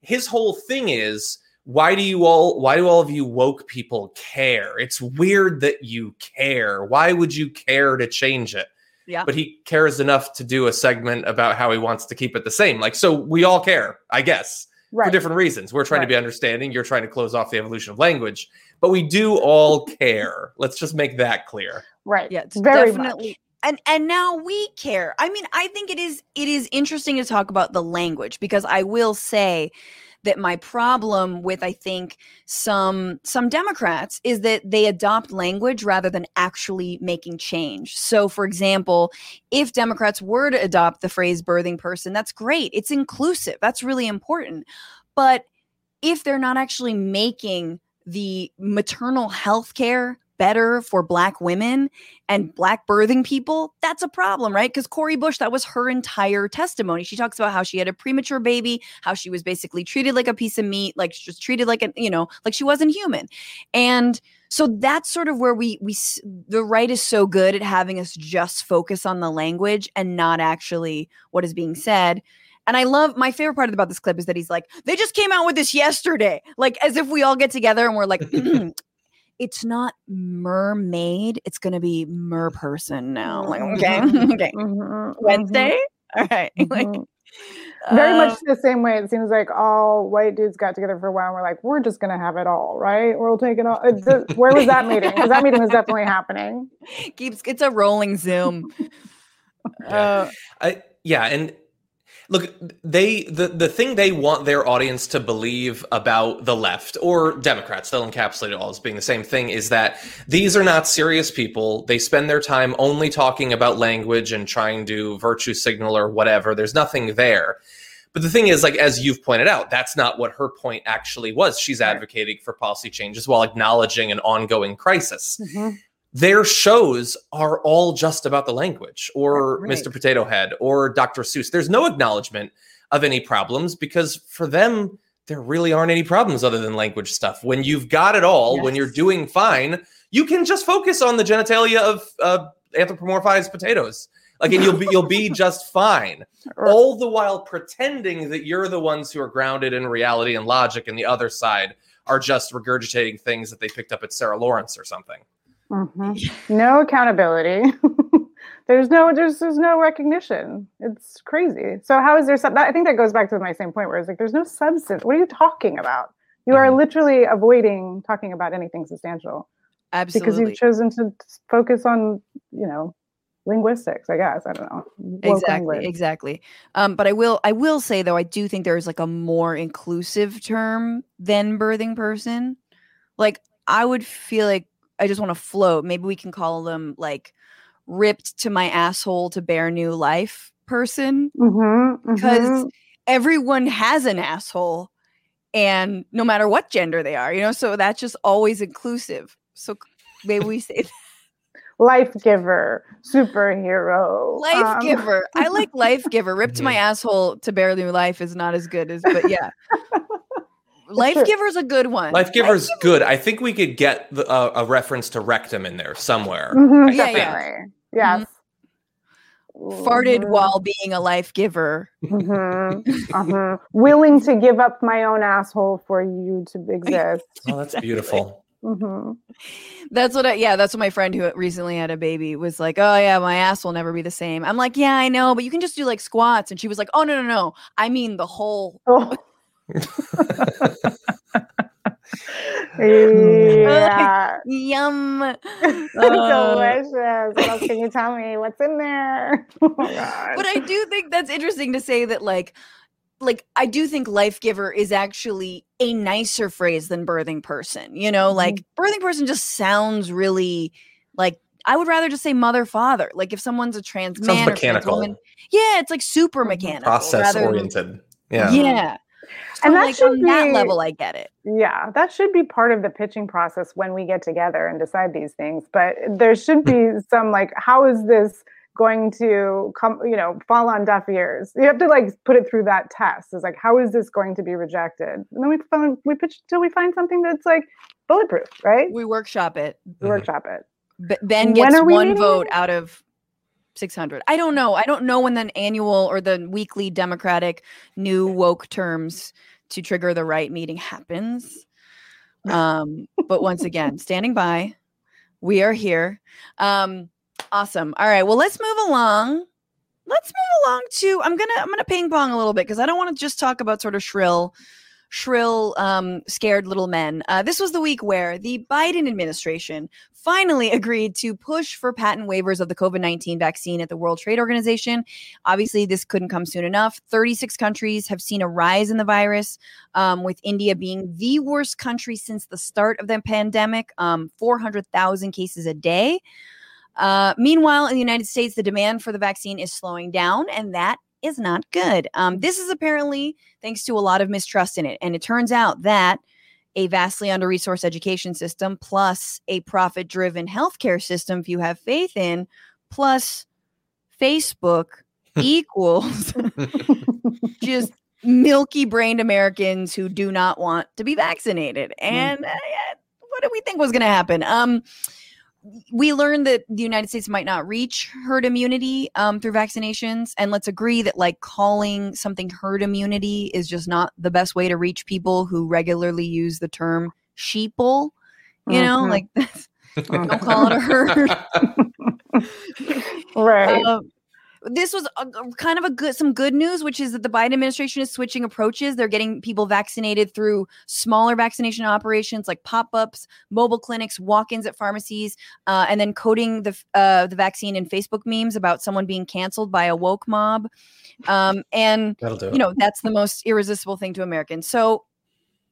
[SPEAKER 2] his whole thing is why do you all why do all of you woke people care it's weird that you care why would you care to change it
[SPEAKER 3] Yeah.
[SPEAKER 2] but he cares enough to do a segment about how he wants to keep it the same. Like so we all care i guess for different reasons. We're trying to be understanding. You're trying to close off the evolution of language but we do all care. Let's just make that clear.
[SPEAKER 1] Right.
[SPEAKER 3] Yeah, it's
[SPEAKER 1] very
[SPEAKER 3] definitely
[SPEAKER 1] much.
[SPEAKER 3] and and now we care. I mean, I think it is it is interesting to talk about the language because I will say that my problem with I think some some Democrats is that they adopt language rather than actually making change. So for example, if Democrats were to adopt the phrase birthing person, that's great. It's inclusive. That's really important. But if they're not actually making the maternal health care better for black women and black birthing people, that's a problem, right? Because Cori Bush, that was her entire testimony. She talks about how she had a premature baby, how she was basically treated like a piece of meat, like she was treated like an, you know, like she wasn't human. And so that's sort of where we we the right is so good at having us just focus on the language and not actually what is being said. And I love my favorite part about this clip is that he's like, they just came out with this yesterday, like as if we all get together and we're like, hmm, it's not mermaid, it's gonna be mer person now. Like, okay, okay,
[SPEAKER 1] Mhm,
[SPEAKER 3] Wednesday, all right,
[SPEAKER 1] mhm,
[SPEAKER 3] like
[SPEAKER 1] very
[SPEAKER 3] uh,
[SPEAKER 1] much the same way it seems like all white dudes got together for a while and we're like we're just gonna have it all right? We'll take it all. It- th- where was that meeting? Because that meeting was definitely happening.
[SPEAKER 3] Keeps it's a rolling zoom.
[SPEAKER 2] Yeah.
[SPEAKER 3] Uh,
[SPEAKER 2] I yeah, and look, they the the thing they want their audience to believe about the left or Democrats, they'll encapsulate it all as being the same thing, is that these are not serious people. They spend their time only talking about language and trying to virtue signal or whatever. There's nothing there. But the thing is, like as you've pointed out, that's not what her point actually was. She's advocating for policy changes while acknowledging an ongoing crisis
[SPEAKER 1] Mhm.
[SPEAKER 2] Their shows are all just about the language or
[SPEAKER 3] Right.
[SPEAKER 2] Mr. Potato Head or Dr. Seuss. There's no acknowledgement of any problems because for them, there really aren't any problems other than language stuff. When you've got it all, when you're doing fine, you can just focus on the genitalia of uh, anthropomorphized potatoes. Like, and you'll be you'll be just fine. All the while pretending that you're the ones who are grounded in reality and logic, and the other side are just regurgitating things that they picked up at Sarah Lawrence or something.
[SPEAKER 1] Mhm. no accountability. There's no there's there's no recognition. It's crazy. So how is there some i think that goes back to my same point where it's like there's no substance. What are you talking about? You are
[SPEAKER 2] Mhm.
[SPEAKER 1] literally avoiding talking about anything substantial.
[SPEAKER 3] Absolutely.
[SPEAKER 1] because you've chosen to focus on you know linguistics i guess. I don't know. Woke
[SPEAKER 3] exactly
[SPEAKER 1] language.
[SPEAKER 3] exactly. Um but i will i will say though i do think there's like a more inclusive term than birthing person. Like i would feel like i just want to float maybe we can call them like ripped to my asshole to bear new life person
[SPEAKER 1] Mhm,
[SPEAKER 3] because
[SPEAKER 1] mhm.
[SPEAKER 3] everyone has an asshole and no matter what gender they are you know so that's just always inclusive so maybe we say
[SPEAKER 1] life giver superhero
[SPEAKER 3] Life
[SPEAKER 1] um,
[SPEAKER 3] giver. I like life giver. Ripped to my asshole to bear new life is not as good as, but yeah. Life
[SPEAKER 1] true.
[SPEAKER 3] giver is a good one.
[SPEAKER 2] Life Giver's good. I think we could get the, uh, a reference to rectum in there somewhere.
[SPEAKER 1] mhm,
[SPEAKER 3] Yeah, yeah.
[SPEAKER 1] definitely yes
[SPEAKER 3] Farted
[SPEAKER 1] Mhm.
[SPEAKER 3] while being a life giver.
[SPEAKER 1] Mhm, uh-huh. Willing to give up my own asshole for you to exist.
[SPEAKER 2] Oh, that's beautiful.
[SPEAKER 1] Mhm.
[SPEAKER 3] That's what I, yeah, that's what my friend who recently had a baby was like, oh yeah, my ass will never be the same. I'm like, yeah, I know, but you can just do like squats. And she was like, oh no, no, no. I mean the whole
[SPEAKER 1] Oh, Yeah.
[SPEAKER 3] Yum. Uh,
[SPEAKER 1] Delicious. What can you tell me? What's in there? Oh
[SPEAKER 3] but I do think that's interesting to say that like like I do think life giver is actually a nicer phrase than birthing person. You know, like birthing person just sounds really like I would rather just say mother father. Like if someone's a trans
[SPEAKER 2] Sounds
[SPEAKER 3] man or trans woman, yeah, it's like super mechanical.
[SPEAKER 2] Process oriented. Yeah.
[SPEAKER 3] Yeah. So
[SPEAKER 1] And that
[SPEAKER 3] like
[SPEAKER 1] should
[SPEAKER 3] on that
[SPEAKER 1] be-
[SPEAKER 3] level, I get it.
[SPEAKER 1] Yeah, that should be part of the pitching process when we get together and decide these things. But there should be some like, how is this going to come, you know, fall on deaf ears? You have to like put it through that test. It's like, how is this going to be rejected? And then we find, we pitch till we find something that's like bulletproof, right?
[SPEAKER 3] We workshop it.
[SPEAKER 1] We workshop it.
[SPEAKER 3] B- ben gets one
[SPEAKER 1] meeting
[SPEAKER 3] vote out of 600. I don't know. I don't know when the annual or the weekly Democratic new woke terms to trigger the right meeting happens. Um, but once again, standing by, we are here. Um, awesome. All right. Well, let's move along. Let's move along to I'm gonna I'm gonna ping pong a little bit because I don't want to just talk about sort of shrill shrill, um, scared little men. Uh, this was the week where the Biden administration finally agreed to push for patent waivers of the COVID 19 vaccine at the World Trade Organization. Obviously, this couldn't come soon enough. 36 countries have seen a rise in the virus, um, with India being the worst country since the start of the pandemic, um, 400,000 cases a day. Uh, meanwhile, in the United States, the demand for the vaccine is slowing down, and that is not good. Um, this is apparently thanks to a lot of mistrust in it. And it turns out that a vastly under resourced education system, plus a profit driven healthcare system, if you have faith in, plus Facebook equals just milky brained Americans who do not want to be vaccinated. And uh, what do we think was going to happen? Um, we learned that the United States might not reach herd immunity um, through vaccinations. And let's agree that, like, calling something herd immunity is just not the best way to reach people who regularly use the term sheeple. You know,
[SPEAKER 1] Mhm.
[SPEAKER 3] like, that's, don't call it a herd.
[SPEAKER 1] Right.
[SPEAKER 3] Um, this was a, a- kind of a good some good news which is that the biden administration is switching approaches they're getting people vaccinated through smaller vaccination operations like pop-ups mobile clinics walk-ins at pharmacies uh, and then coding the uh, the vaccine in facebook memes about someone being canceled by a woke mob um, and
[SPEAKER 2] That'll do it.
[SPEAKER 3] you know that's the most irresistible thing to americans so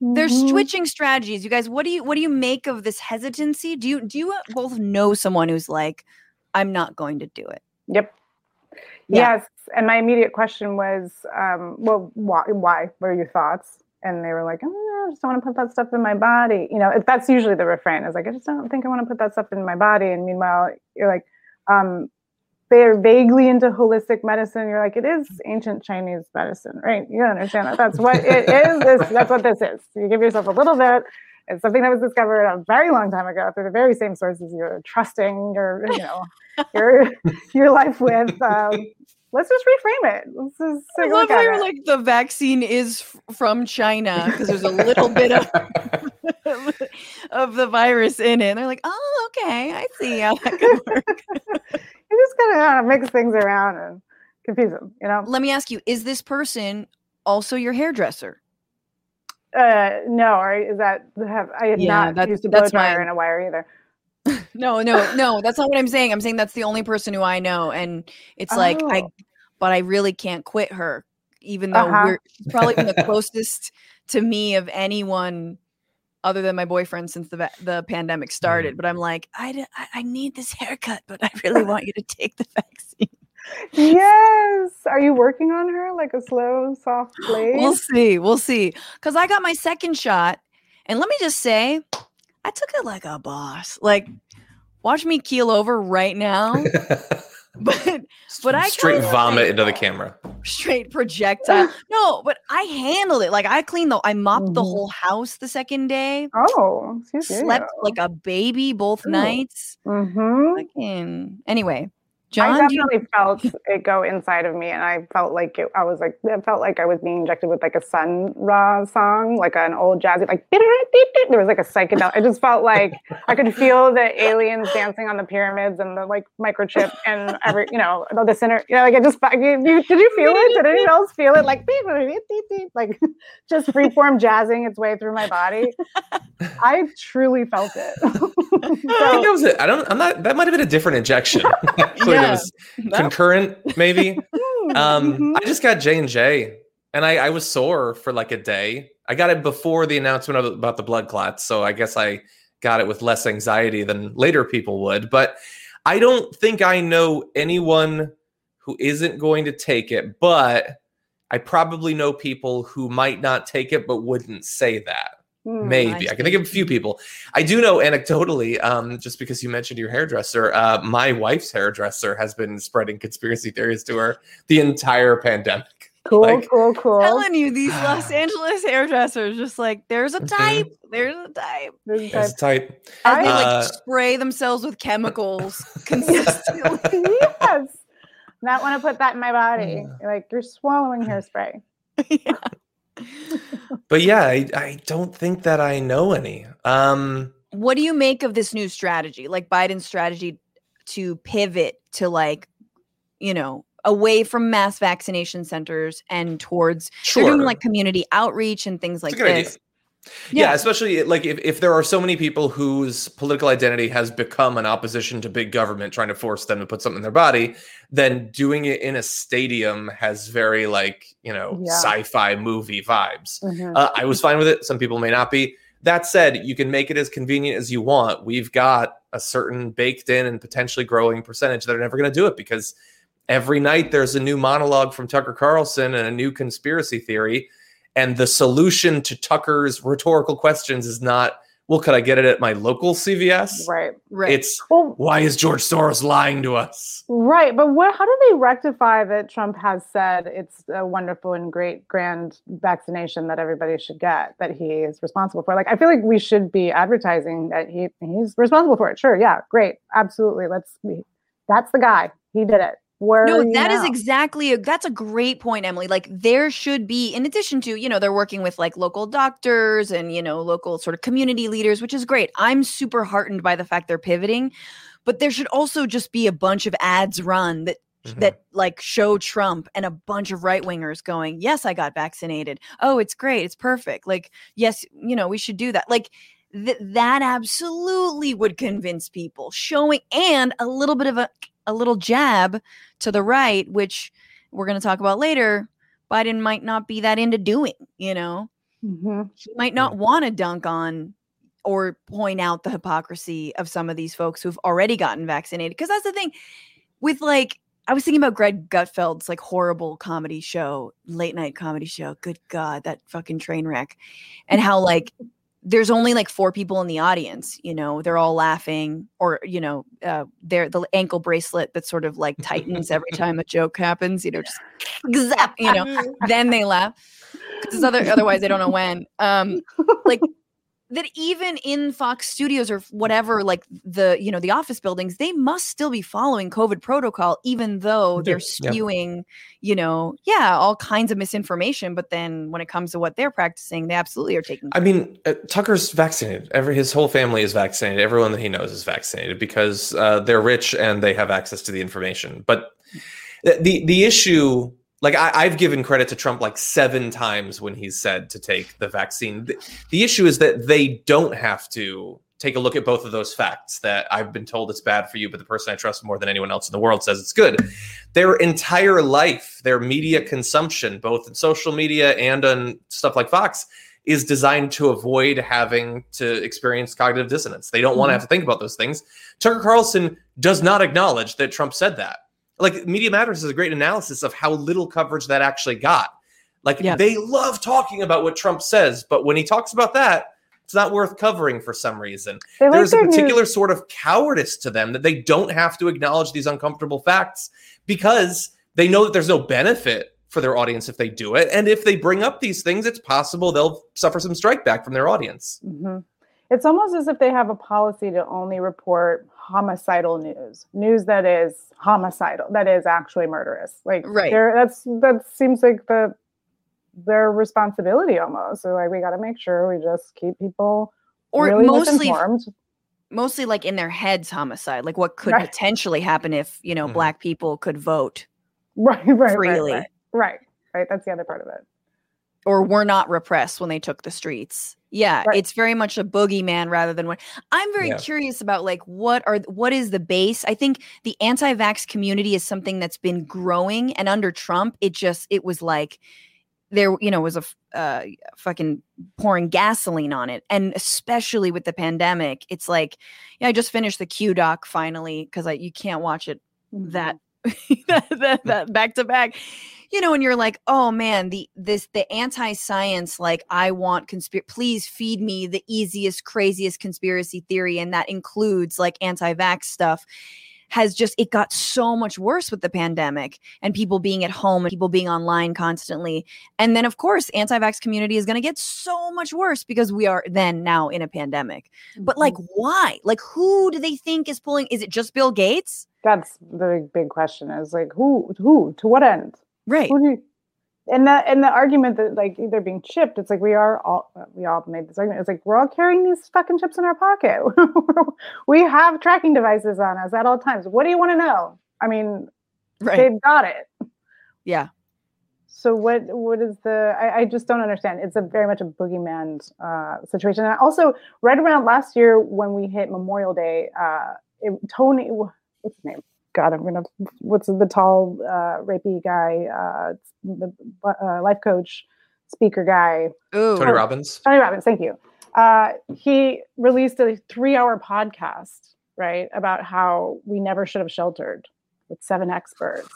[SPEAKER 3] they're
[SPEAKER 1] Mhm.
[SPEAKER 3] switching strategies you guys what do you what do you make of this hesitancy do you do you uh, both know someone who's like i'm not going to do it
[SPEAKER 1] Yep.
[SPEAKER 3] Yeah.
[SPEAKER 1] Yes. And my immediate question was, um, well, why, why? What are your thoughts? And they were like, oh, I just don't want to put that stuff in my body. You know, that's usually the refrain. Is like, I just don't think I want to put that stuff in my body. And meanwhile, you're like, um, they're vaguely into holistic medicine. You're like, it is ancient Chinese medicine, right? You understand that. That's what it is. This, that's what this is. You give yourself a little bit. It's something that was discovered a very long time ago through the very same sources you're trusting your, you know, your your life with. Um, let's just reframe it. Let's just
[SPEAKER 3] I love how you're
[SPEAKER 1] it.
[SPEAKER 3] like the vaccine is from China because there's a little bit of of the virus in it. And they're like, oh, okay, I see how that could work.
[SPEAKER 1] You're just gonna uh, mix things around and confuse them. You know?
[SPEAKER 3] Let me ask you: Is this person also your hairdresser?
[SPEAKER 1] Uh, no, or is that have I have
[SPEAKER 3] Yeah,
[SPEAKER 1] not
[SPEAKER 3] that's-
[SPEAKER 1] used a blow dryer
[SPEAKER 3] my-
[SPEAKER 1] in a wire either.
[SPEAKER 3] No, no, no. That's not what I'm saying. I'm saying that's the only person who I know, and it's like I,
[SPEAKER 1] Oh.
[SPEAKER 3] but I really can't quit her, even though
[SPEAKER 1] Uh-huh.
[SPEAKER 3] we're she's probably been the closest to me of anyone other than my boyfriend since the the pandemic started. Mm-hmm. But I'm like, I, I need this haircut, but I really want you to take the vaccine.
[SPEAKER 1] yes. Are you working on her like a slow, soft blade?
[SPEAKER 3] We'll see, we'll see. Because I got my second shot, and let me just say, I took it like a boss. Like, watch me keel over right now. But but I
[SPEAKER 2] straight vomit
[SPEAKER 3] like-
[SPEAKER 2] into the camera.
[SPEAKER 3] straight projectile. No, but I handled it. Like I cleaned the I mopped the
[SPEAKER 1] Mhm.
[SPEAKER 3] whole house the second day.
[SPEAKER 1] oh, excuse
[SPEAKER 3] Slept like a baby both
[SPEAKER 1] Ooh.
[SPEAKER 3] nights.
[SPEAKER 1] Mm-hmm.
[SPEAKER 3] Fucking anyway.
[SPEAKER 1] I
[SPEAKER 3] John, do you-
[SPEAKER 1] definitely felt it go inside of me, and I felt like it, I was like it felt like I was being injected with like a Sun Ra song, like an old jazzy like there was like a psychedelic. I just felt like I could feel the aliens dancing on the pyramids and the like microchip and every you know the, the center. You know, like I just you, you, did you feel it? Did anyone else feel it? Like like just freeform jazzing its way through my body. I truly felt it.
[SPEAKER 2] I think that was it. I don't. I'm not. That might have been a different injection. Actually,
[SPEAKER 3] Yeah.
[SPEAKER 2] was concurrent, maybe. Um,
[SPEAKER 1] Mhm.
[SPEAKER 2] I just got J and J, and I, I was sore for like a day. I got it before the announcement of, about the blood clots, so I guess I got it with less anxiety than later people would. But I don't think I know anyone who isn't going to take it. But I probably know people who might not take it, but wouldn't say that.
[SPEAKER 1] Hmm.
[SPEAKER 2] Maybe
[SPEAKER 3] I
[SPEAKER 2] I can think of a few people. I do know anecdotally, um, just because you mentioned your hairdresser, uh, my wife's hairdresser has been spreading conspiracy theories to her the entire pandemic.
[SPEAKER 1] Cool,
[SPEAKER 2] like-
[SPEAKER 1] cool, cool.
[SPEAKER 3] telling you these Los Angeles hairdressers just like there's a
[SPEAKER 2] Mhm.
[SPEAKER 3] type, there's a type.
[SPEAKER 1] This is
[SPEAKER 2] It's tight.
[SPEAKER 3] And they
[SPEAKER 1] I-
[SPEAKER 3] like
[SPEAKER 2] Uh,
[SPEAKER 3] spray themselves with chemicals consistently.
[SPEAKER 1] yes. Not want to put that in my body.
[SPEAKER 2] Yeah.
[SPEAKER 1] Like you're swallowing hairspray.
[SPEAKER 2] But yeah, I, I don't think that I know any. Um,
[SPEAKER 3] what do you make of this new strategy like biden's strategy to pivot to like you know away from mass vaccination centers and towards
[SPEAKER 2] sure.
[SPEAKER 3] they're doing like community outreach and things like
[SPEAKER 2] this. idea.
[SPEAKER 3] This
[SPEAKER 2] Yeah. especially like if, if there are so many people whose political identity has become an opposition to big government trying to force them to put something in their body, then doing it in a stadium has very like, you know,
[SPEAKER 1] Yeah.
[SPEAKER 2] sci-fi movie vibes.
[SPEAKER 1] Mhm.
[SPEAKER 2] Uh, I was fine with it. Some people may not be. That said, you can make it as convenient as you want. We've got a certain baked in and potentially growing percentage that are never going to do it because every night there's a new monologue from Tucker Carlson and a new conspiracy theory. And the solution to Tucker's rhetorical questions is not, well, could I get it at my local CVS?
[SPEAKER 1] Right.
[SPEAKER 3] right
[SPEAKER 2] It's
[SPEAKER 1] Well,
[SPEAKER 2] why is George Soros lying to us?
[SPEAKER 1] right. But what? How do they rectify that? Trump has said it's a wonderful and great grand vaccination that everybody should get. That he is responsible for. Like, I feel like we should be advertising that he he's responsible for it. Sure. Yeah. Great. Absolutely. Let's be. That's the guy. He did it. Where
[SPEAKER 3] no that is exactly a, that's a great point emily like there should be in addition to you know they're working with like local doctors and you know local sort of community leaders which is great i'm super heartened by the fact they're pivoting but there should also just be a bunch of ads run that
[SPEAKER 2] Mhm.
[SPEAKER 3] that like show Trump and a bunch of right wingers going, Yes, I got vaccinated. Oh, it's great. It's perfect. Like, yes, you know, we should do that. Like, th- that absolutely would convince people showing and a little bit of a, a little jab to the right, which we're going to talk about later. Biden might not be that into doing, you know,
[SPEAKER 1] Mhm.
[SPEAKER 3] he might not want to dunk on or point out the hypocrisy of some of these folks who've already gotten vaccinated. Because that's the thing with like, I was thinking about Greg Gutfeld's like horrible comedy show, late night comedy show. Good God, that fucking train wreck. And how like there's only like four people in the audience, you know, they're all laughing or, you know, uh, they're the ankle bracelet that sort of like tightens every time a joke happens, you know, just zap, you know, then they laugh. 'Cause other, otherwise they don't know when. Um, like that even in Fox Studios or whatever, like the you know the office buildings, they must still be following COVID protocol, even though
[SPEAKER 2] They
[SPEAKER 3] they're
[SPEAKER 2] yeah.
[SPEAKER 3] spewing, you know, yeah, all kinds of misinformation. But then when it comes to what they're practicing, they absolutely are taking.
[SPEAKER 2] I mean, uh, Tucker's vaccinated. Every his whole family is vaccinated. Everyone that he knows is vaccinated because uh, they're rich and they have access to the information. But the the issue, like I, I've given credit to Trump like seven times when he's said to take the vaccine. The, the issue is that they don't have to take a look at both of those facts. That I've been told it's bad for you, but the person I trust more than anyone else in the world says it's good. Their entire life, their media consumption, both in social media and on stuff like Fox is designed to avoid having to experience cognitive dissonance. They don't want to mm-hmm. have to think about those things. Tucker Carlson does not acknowledge that Trump said that. Like Media Matters is a great analysis of how little coverage that actually got. Like
[SPEAKER 3] Yeah.
[SPEAKER 2] they love talking about what Trump says, but when he talks about that, it's not worth covering for some reason.
[SPEAKER 1] Like
[SPEAKER 2] There's a
[SPEAKER 1] their news-
[SPEAKER 2] particular sort of cowardice to them that they don't have to acknowledge these uncomfortable facts because they know that there's no benefit for their audience if they do it. And if they bring up these things, it's possible they'll suffer some strike back from their audience.
[SPEAKER 1] Mhm. It's almost as if they have a policy to only report homicidal news, news that is homicidal, that is actually murderous. Like,
[SPEAKER 3] Right.
[SPEAKER 1] they're- That's that seems like the their responsibility almost. So like, we got to make sure we just keep people
[SPEAKER 3] or
[SPEAKER 1] really
[SPEAKER 3] mostly
[SPEAKER 1] misinformed.
[SPEAKER 3] mostly like in their heads homicide like what could
[SPEAKER 1] Right.
[SPEAKER 3] potentially happen if you know
[SPEAKER 2] Mhm.
[SPEAKER 3] black people could vote
[SPEAKER 1] Right, right,
[SPEAKER 3] freely.
[SPEAKER 1] right, right, right, right. That's the other part of it.
[SPEAKER 3] Or were not repressed when they took the streets. Yeah,
[SPEAKER 1] Right.
[SPEAKER 3] it's very much a boogeyman rather than what I'm very
[SPEAKER 2] Yeah.
[SPEAKER 3] curious about like what are what is the base? I think the anti-vax community is something that's been growing and under Trump it just it was like there you know was a uh, fucking pouring gasoline on it and especially with the pandemic it's like yeah I just finished the Q doc finally cuz I you can't watch it that that, that, that back to back. You know and you're like oh man the this the anti-science like i want conspiracy please feed me the easiest craziest conspiracy theory and that includes like anti-vax stuff has just it got so much worse with the pandemic and people being at home and people being online constantly. And then of course anti-vax community is going to get so much worse because we are then now in a pandemic. But like mm-hmm. why? Like who do they think is pulling is it just bill gates
[SPEAKER 1] that's the big, big question is like who who to what end
[SPEAKER 3] right
[SPEAKER 1] you, and the and the argument that like they're being chipped, it's like we are all we all made this argument. It's like we're all carrying these fucking chips in our pocket. we have tracking devices on us at all times. What do you want to know? I mean,
[SPEAKER 3] right
[SPEAKER 1] they've got it.
[SPEAKER 3] yeah
[SPEAKER 1] So what what is the? I, I just don't understand. It's a very much a boogeyman uh, situation. And also, right around last year when we hit Memorial Day, uh, it, Tony, what's his name? God, I'm gonna. What's the tall, uh, rapey guy? Uh, the uh, life coach, speaker guy.
[SPEAKER 3] Ooh.
[SPEAKER 2] Tony Robbins.
[SPEAKER 1] Tony Robbins, thank you. Uh, he released a three-hour podcast, right, about how we never should have sheltered with seven experts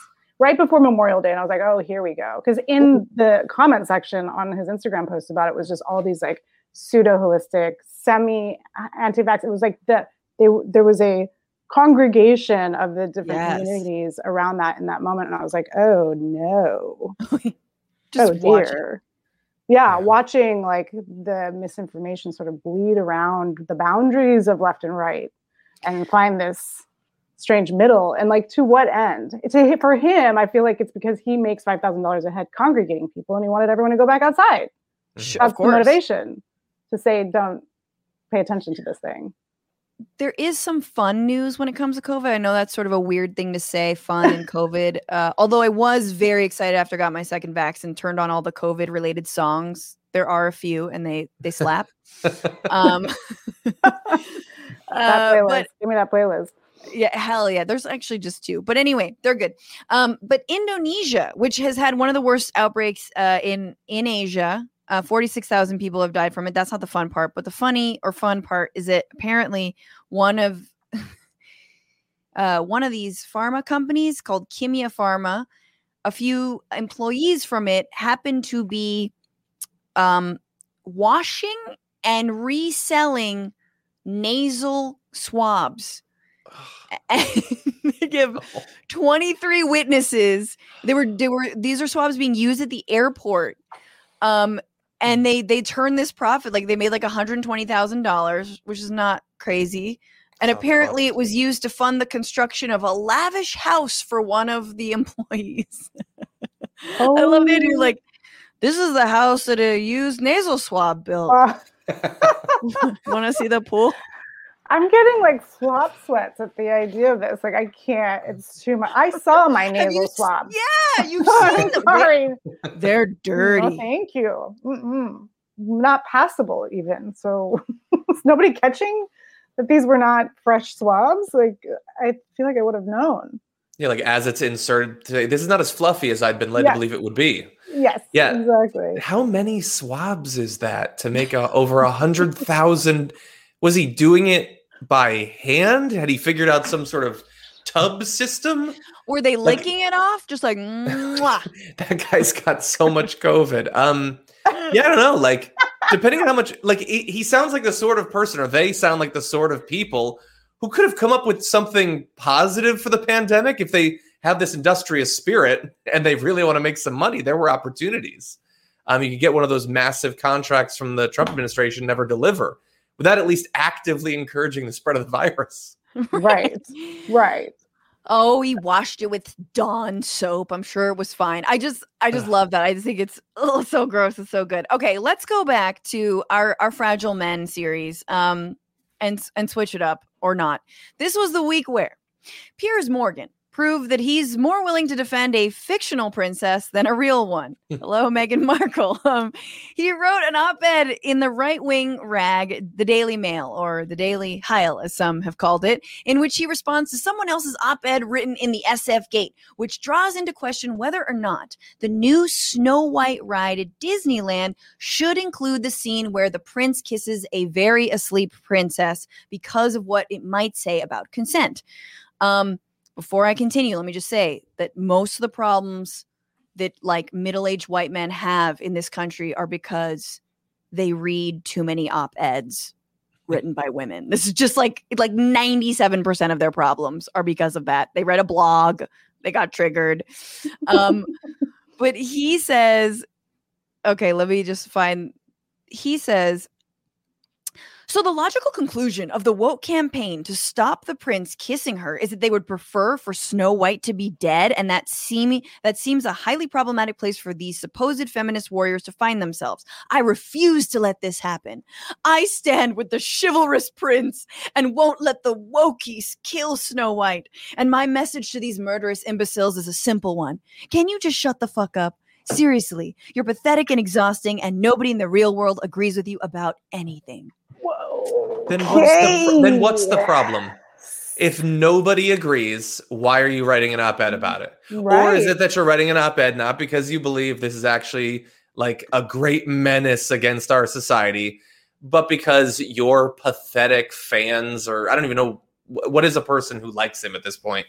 [SPEAKER 1] right before Memorial Day, and I was like, oh, here we go, because in the comment section on his Instagram post about it was just all these like pseudo holistic, semi anti-vax. It was like the they there was a congregation of the different
[SPEAKER 3] Yes.
[SPEAKER 1] communities around that in that moment, and I was like, oh no.
[SPEAKER 3] Just
[SPEAKER 1] oh dear. Yeah, watching like the misinformation sort of bleed around the boundaries of left and right and find this strange middle and like to what end? To, for him i feel like it's because he makes $5000 a head congregating people and he wanted everyone to go back outside.
[SPEAKER 3] Sh-
[SPEAKER 1] that's
[SPEAKER 3] of
[SPEAKER 1] the motivation to say don't pay attention to this thing
[SPEAKER 3] There is some fun news when it comes to COVID. I know that's sort of a weird thing to say, fun and COVID. Uh, although I was very excited after I got my second vaccine, turned on all the COVID related songs. There are a few and they they slap. um, uh, but
[SPEAKER 1] give me that playlist
[SPEAKER 3] yeah, hell yeah. There's actually just two. But anyway, they're good. Um, but Indonesia, which has had one of the worst outbreaks uh, in in Asia, uh, 46,000 people have died from it. That's not the fun part. But the funny or fun part is that apparently one of uh, one of these pharma companies called Kimia Farma, a few employees from it happened to be um, washing and reselling nasal swabs. And they give 23 witnesses. They were they were these are swabs being used at the airport. Um and they they turned this profit like they made like $120,000, which is not crazy. And
[SPEAKER 2] Sounds
[SPEAKER 3] apparently it was used to fund the construction of a lavish house for one of the employees. I love the idea
[SPEAKER 1] Oh.
[SPEAKER 3] like this is the house that a used nasal swab built.
[SPEAKER 1] Uh,
[SPEAKER 3] Want to see the pool?
[SPEAKER 1] I'm getting like swap sweats at the idea of this. Like I can't. It's too much. I saw my
[SPEAKER 3] Have
[SPEAKER 1] nasal
[SPEAKER 3] you
[SPEAKER 1] swab.
[SPEAKER 3] Yeah, you've
[SPEAKER 1] I'm
[SPEAKER 3] seen them. They-
[SPEAKER 1] sorry.
[SPEAKER 3] They're
[SPEAKER 1] No,
[SPEAKER 3] dirty.
[SPEAKER 1] thank you. Mm-mm. Not passable even. So is nobody catching that these were not fresh swabs. Like I feel like I would have known.
[SPEAKER 2] Yeah, like as it's inserted today. This is not as fluffy as I'd been led
[SPEAKER 1] Yeah.
[SPEAKER 2] to believe it would be.
[SPEAKER 1] Yes.
[SPEAKER 2] Yeah.
[SPEAKER 1] Exactly.
[SPEAKER 2] How many swabs is that to make a, over a hundred thousand? Was he doing it by hand? Had he figured out some sort of tub system?
[SPEAKER 3] Were they
[SPEAKER 2] Like-
[SPEAKER 3] licking it off? Just like.
[SPEAKER 2] That guy's got so much COVID. Um, yeah, I don't know. Like, depending on how much, like, he, he sounds like the sort of person, or they sound like the sort of people who could have come up with something positive for the pandemic if they have this industrious spirit and they really want to make some money. There were opportunities. Um, you could get one of those massive contracts from the Trump administration, never deliver, without at least actively encouraging the spread of the virus.
[SPEAKER 1] Right. Right.
[SPEAKER 3] Oh, he washed it with Dawn soap. I'm sure it was fine. I just, I just love that. I just think it's oh, so gross. It's so good. Okay, let's go back to our our fragile men series, um, and and switch it up or not. This was the week where Piers Morgan prove that he's more willing to defend a fictional princess than a real one. Hello, Meghan Markle. Um, he wrote an op ed in the right wing rag, the Daily Mail, or the Daily Heil, as some have called it, in which he responds to someone else's op ed written in the SF Gate, which draws into question whether or not the new Snow White ride at Disneyland should include the scene where the prince kisses a very asleep princess because of what it might say about consent. Um, before I continue, let me just say that most of the problems that like middle-aged white men have in this country are because they read too many op-eds written by women. This is just like like 97% of their problems are because of that. They read a blog, they got triggered. Um but he says okay, let me just find he says so the logical conclusion of the woke campaign to stop the prince kissing her is that they would prefer for Snow White to be dead, and that seeming that seems a highly problematic place for these supposed feminist warriors to find themselves. I refuse to let this happen. I stand with the chivalrous prince and won't let the wokies kill Snow White. And my message to these murderous imbeciles is a simple one: Can you just shut the fuck up? Seriously, you're pathetic and exhausting, and nobody in the real world agrees with you about anything.
[SPEAKER 2] Then what's the then what's the problem? If nobody agrees, why are you writing an op-ed about it? Or is it that you're writing an op-ed not because you believe this is actually like a great menace against our society, but because your pathetic fans or I don't even know what is a person who likes him at this point.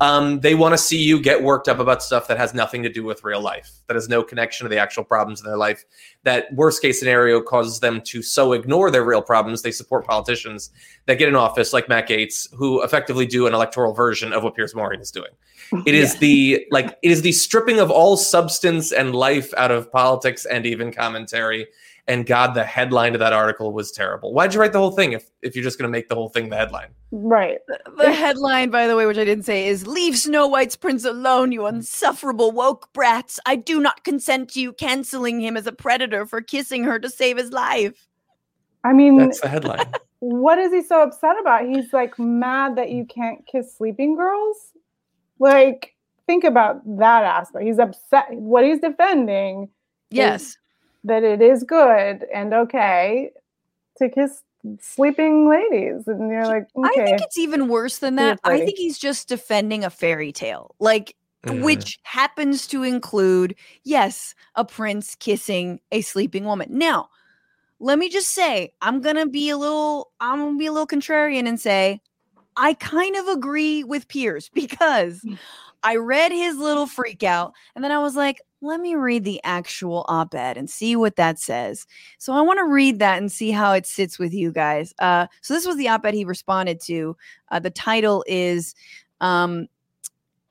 [SPEAKER 2] Um, they want to see you get worked up about stuff that has nothing to do with real life, that has no connection to the actual problems in their life. That worst case scenario causes them to so ignore their real problems. They support politicians that get in office like Matt Gaetz, who effectively do an electoral version of what Piers Morgan is doing. It is the like it is the stripping of all substance and life out of politics and even commentary. And God, the headline to that article was terrible. Why'd you write the whole thing if if you're just going to make the whole thing the headline?
[SPEAKER 1] Right.
[SPEAKER 3] The headline, by the way, which I didn't say, is Leave Snow White's prince alone, you insufferable woke brats. I do not consent to you canceling him as a predator for kissing her to save his life.
[SPEAKER 1] I mean,
[SPEAKER 2] That's the headline.
[SPEAKER 1] what is he so upset about? He's like mad that you can't kiss sleeping girls. Like, think about that aspect. He's upset. What he's defending
[SPEAKER 3] Yes.
[SPEAKER 1] that it is good and okay to kiss sleeping ladies, and you're like,
[SPEAKER 3] I think it's even worse than that. I think he's just defending a fairy tale. Like,
[SPEAKER 2] Mhm.
[SPEAKER 3] which happens to include, yes, a prince kissing a sleeping woman. Now, let me just say, I'm gonna be a little, I'm gonna be a little contrarian and say, I kind of agree with Piers because I read his little freak out and then I was like, let me read the actual op ed and see what that says. So I want to read that and see how it sits with you guys. Uh, so this was the op ed he responded to. Uh, the title is um,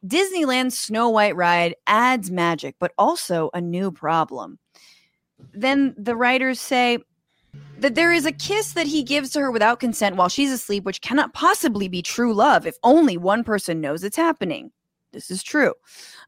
[SPEAKER 3] Disneyland Snow White Ride adds magic, but also a new problem. Then the writers say, that there is a kiss that he gives to her without consent while she's asleep, which cannot possibly be true love if only one person knows it's happening. This is true.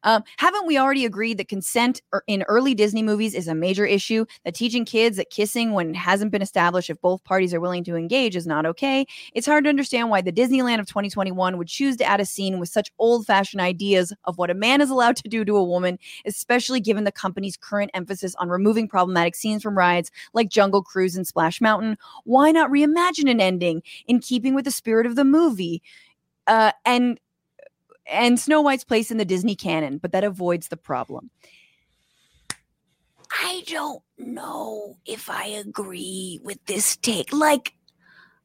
[SPEAKER 3] Um, haven't we already agreed that consent er- in early Disney movies is a major issue? That teaching kids that kissing when it hasn't been established if both parties are willing to engage is not okay? It's hard to understand why the Disneyland of 2021 would choose to add a scene with such old fashioned ideas of what a man is allowed to do to a woman, especially given the company's current emphasis on removing problematic scenes from rides like Jungle Cruise and Splash Mountain. Why not reimagine an ending in keeping with the spirit of the movie? Uh, and and Snow White's place in the Disney canon, but that avoids the problem. I don't know if I agree with this take. Like,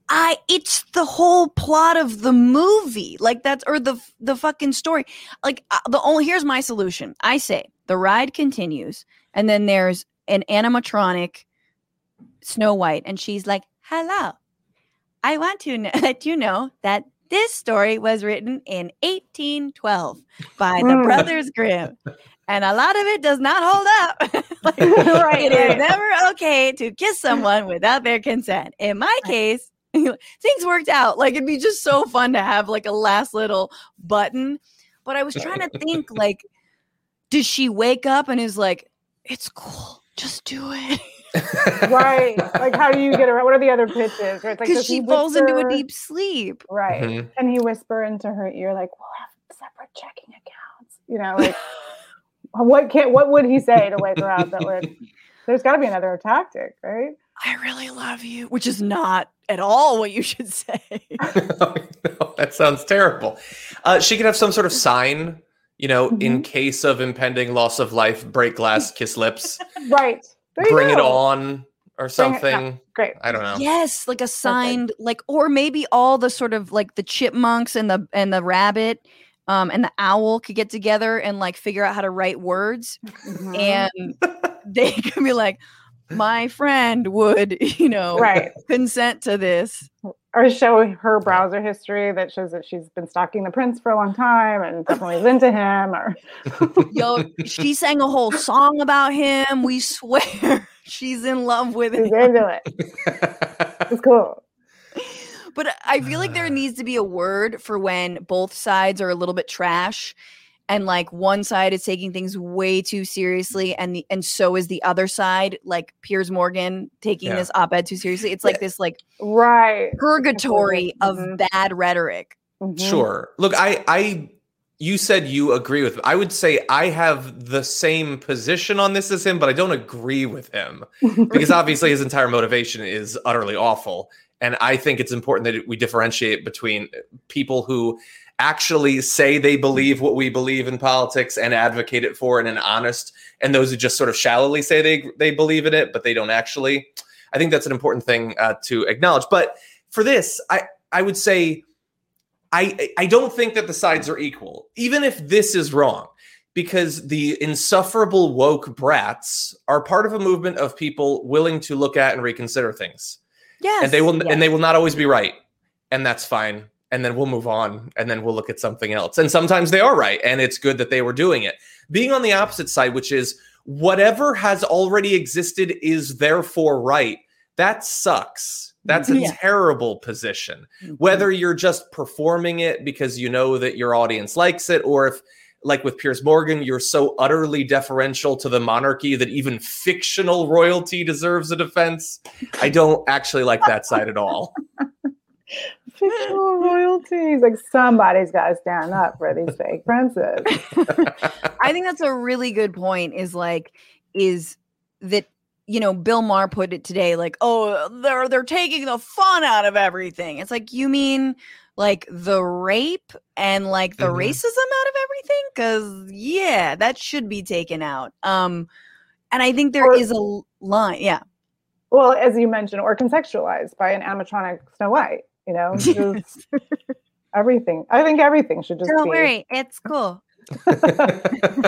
[SPEAKER 3] I it's the whole plot of the movie. Like that's or the the fucking story. Like uh, the only here's my solution. I say the ride continues, and then there's an animatronic Snow White, and she's like, "Hello, I want to let you know that this story was written in 1812 by the
[SPEAKER 1] Mm.
[SPEAKER 3] Brothers Grimm, and a lot of it does not hold up. Like,
[SPEAKER 1] Right,
[SPEAKER 3] it is
[SPEAKER 1] right.
[SPEAKER 3] never okay to kiss someone without their consent. In my case, things worked out. Like it'd be just so fun to have like a last little button. But I was trying to think like, does she wake up and is like, it's cool, just do it?
[SPEAKER 1] Right. Like, how do you get around? What are the other pitches? Right? Like,
[SPEAKER 3] Because
[SPEAKER 1] does he
[SPEAKER 3] she falls into a deep sleep.
[SPEAKER 1] Right.
[SPEAKER 2] Mhm.
[SPEAKER 1] And he whisper into her ear, like, we'll have separate checking accounts. You know, like what can what would he say to wake her up that would there's got to be another tactic, right?
[SPEAKER 3] I really love you, which is not at all what you should say.
[SPEAKER 2] no, that sounds terrible. Uh, she could have some sort of sign, you know,
[SPEAKER 1] Mhm.
[SPEAKER 2] in case of impending loss of life, break glass, kiss lips,
[SPEAKER 1] Right. There you
[SPEAKER 2] bring it on or
[SPEAKER 1] Bring it-
[SPEAKER 2] something.
[SPEAKER 1] Great.
[SPEAKER 2] I don't know.
[SPEAKER 3] Yes, like a signed, like, or maybe all the sort of like the chipmunks and the and the rabbit, um, and the owl could get together and like figure out how to write words,
[SPEAKER 1] Mhm.
[SPEAKER 3] and they can be like, my friend would, you know,
[SPEAKER 1] right.
[SPEAKER 3] consent to this.
[SPEAKER 1] Or show her browser history that shows that she's been stalking the prince for a long time and definitely is into him. Or
[SPEAKER 3] Yo, she sang a whole song about him. We swear she's in love with
[SPEAKER 1] she's
[SPEAKER 3] him.
[SPEAKER 1] into it. It's cool.
[SPEAKER 3] But I feel like there needs to be a word for when both sides are a little bit trash and like one side is taking things way too seriously and the and so is the other side, like Piers Morgan taking
[SPEAKER 2] Yeah.
[SPEAKER 3] this op-ed too seriously. It's like this like
[SPEAKER 1] Right.
[SPEAKER 3] purgatory of
[SPEAKER 1] Mhm.
[SPEAKER 3] bad rhetoric.
[SPEAKER 1] Mhm.
[SPEAKER 2] Sure. Look, I, I, you said you agree with. I would say I have the same position on this as him, but I don't agree with him because obviously his entire motivation is utterly awful. And I think it's important that we differentiate between people who actually say they believe what we believe in politics and advocate it for in an honest, and those who just sort of shallowly say they they believe in it, but they don't actually. I think that's an important thing uh, to acknowledge. But for this, I I would say I I don't think that the sides are equal, even if this is wrong, because the insufferable woke brats are part of a movement of people willing to look at and reconsider things,
[SPEAKER 3] Yes.
[SPEAKER 2] and they will
[SPEAKER 1] yes.
[SPEAKER 2] and they will not always be right, and that's fine. And then we'll move on, and then we'll look at something else. And sometimes they are right, and it's good that they were doing it. Being on the opposite side, which is whatever has already existed is therefore right. That sucks. That's a mm-hmm.
[SPEAKER 3] Yeah.
[SPEAKER 2] terrible position mm-hmm. whether you're just performing it because you know that your audience likes it or if like with Piers Morgan you're so utterly deferential to the monarchy that even fictional royalty deserves a defense I don't actually like that side at all
[SPEAKER 1] Fictional royalties. Like somebody's got to stand up for these fake princes.
[SPEAKER 3] I think that's a really good point. Is like, is that you know Bill Maher put it today, like, oh, they're they're taking the fun out of everything. It's like you mean like the rape and like the
[SPEAKER 2] Mhm.
[SPEAKER 3] racism out of everything, because yeah, that should be taken out. Um, and I think there
[SPEAKER 1] Or-
[SPEAKER 3] is a l- line. Yeah,
[SPEAKER 1] Well, as you mentioned, or contextualized by an animatronic Snow White. You know, just everything. I think everything should just
[SPEAKER 3] don't
[SPEAKER 1] be.
[SPEAKER 3] worry, it's cool.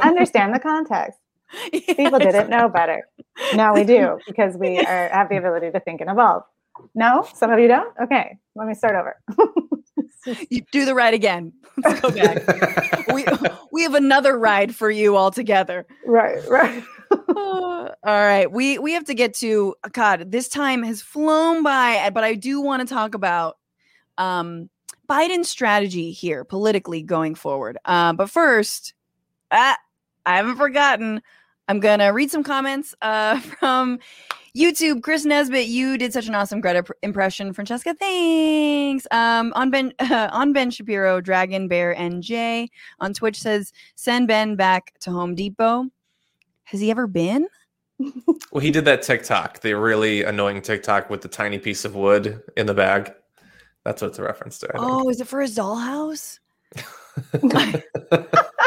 [SPEAKER 1] Understand the context. People didn't know better. Now we do because we are, have the ability to think and evolve. No, some of you don't. Okay, let me start over.
[SPEAKER 3] You do the ride again. Let's go back. we we have another ride for you all together.
[SPEAKER 1] right, right.
[SPEAKER 3] all right we we have to get to god this time has flown by but i do want to talk about um biden's strategy here politically going forward. Uh, but first ah, i haven't forgotten. I'm gonna read some comments uh from youtube. Chris nesbitt you did such an awesome greta pr- impression. Francesca thanks. Um on ben uh, on ben shapiro dragon bear nj on twitch says send ben back to home depot. Has he ever been?
[SPEAKER 2] well he did that TikTok the really annoying TikTok with the tiny piece of wood in the bag that's what it's a reference to I.
[SPEAKER 3] Oh, is it for his dollhouse?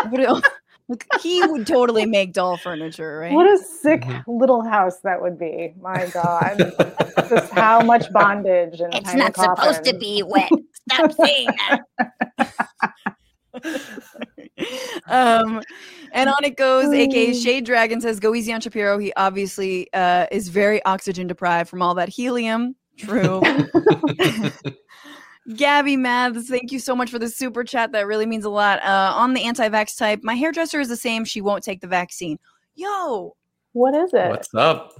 [SPEAKER 3] What el- Look, he would totally make doll furniture, right?
[SPEAKER 1] What a sick
[SPEAKER 2] Mhm.
[SPEAKER 1] little house that would be. My God. Just how much bondage and
[SPEAKER 7] It's
[SPEAKER 1] tiny
[SPEAKER 7] not supposed to be wet. Stop saying that.
[SPEAKER 3] um, and on it goes, aka
[SPEAKER 1] Mm.
[SPEAKER 3] Shade Dragon says, "Go easy on Shapiro. He obviously uh, is very oxygen deprived from all that helium." True. Gabby Maths, thank you so much for the super chat. That really means a lot. Uh, on the anti-vax type, my hairdresser is the same. She won't take the vaccine. Yo,
[SPEAKER 1] What is it?
[SPEAKER 2] what's up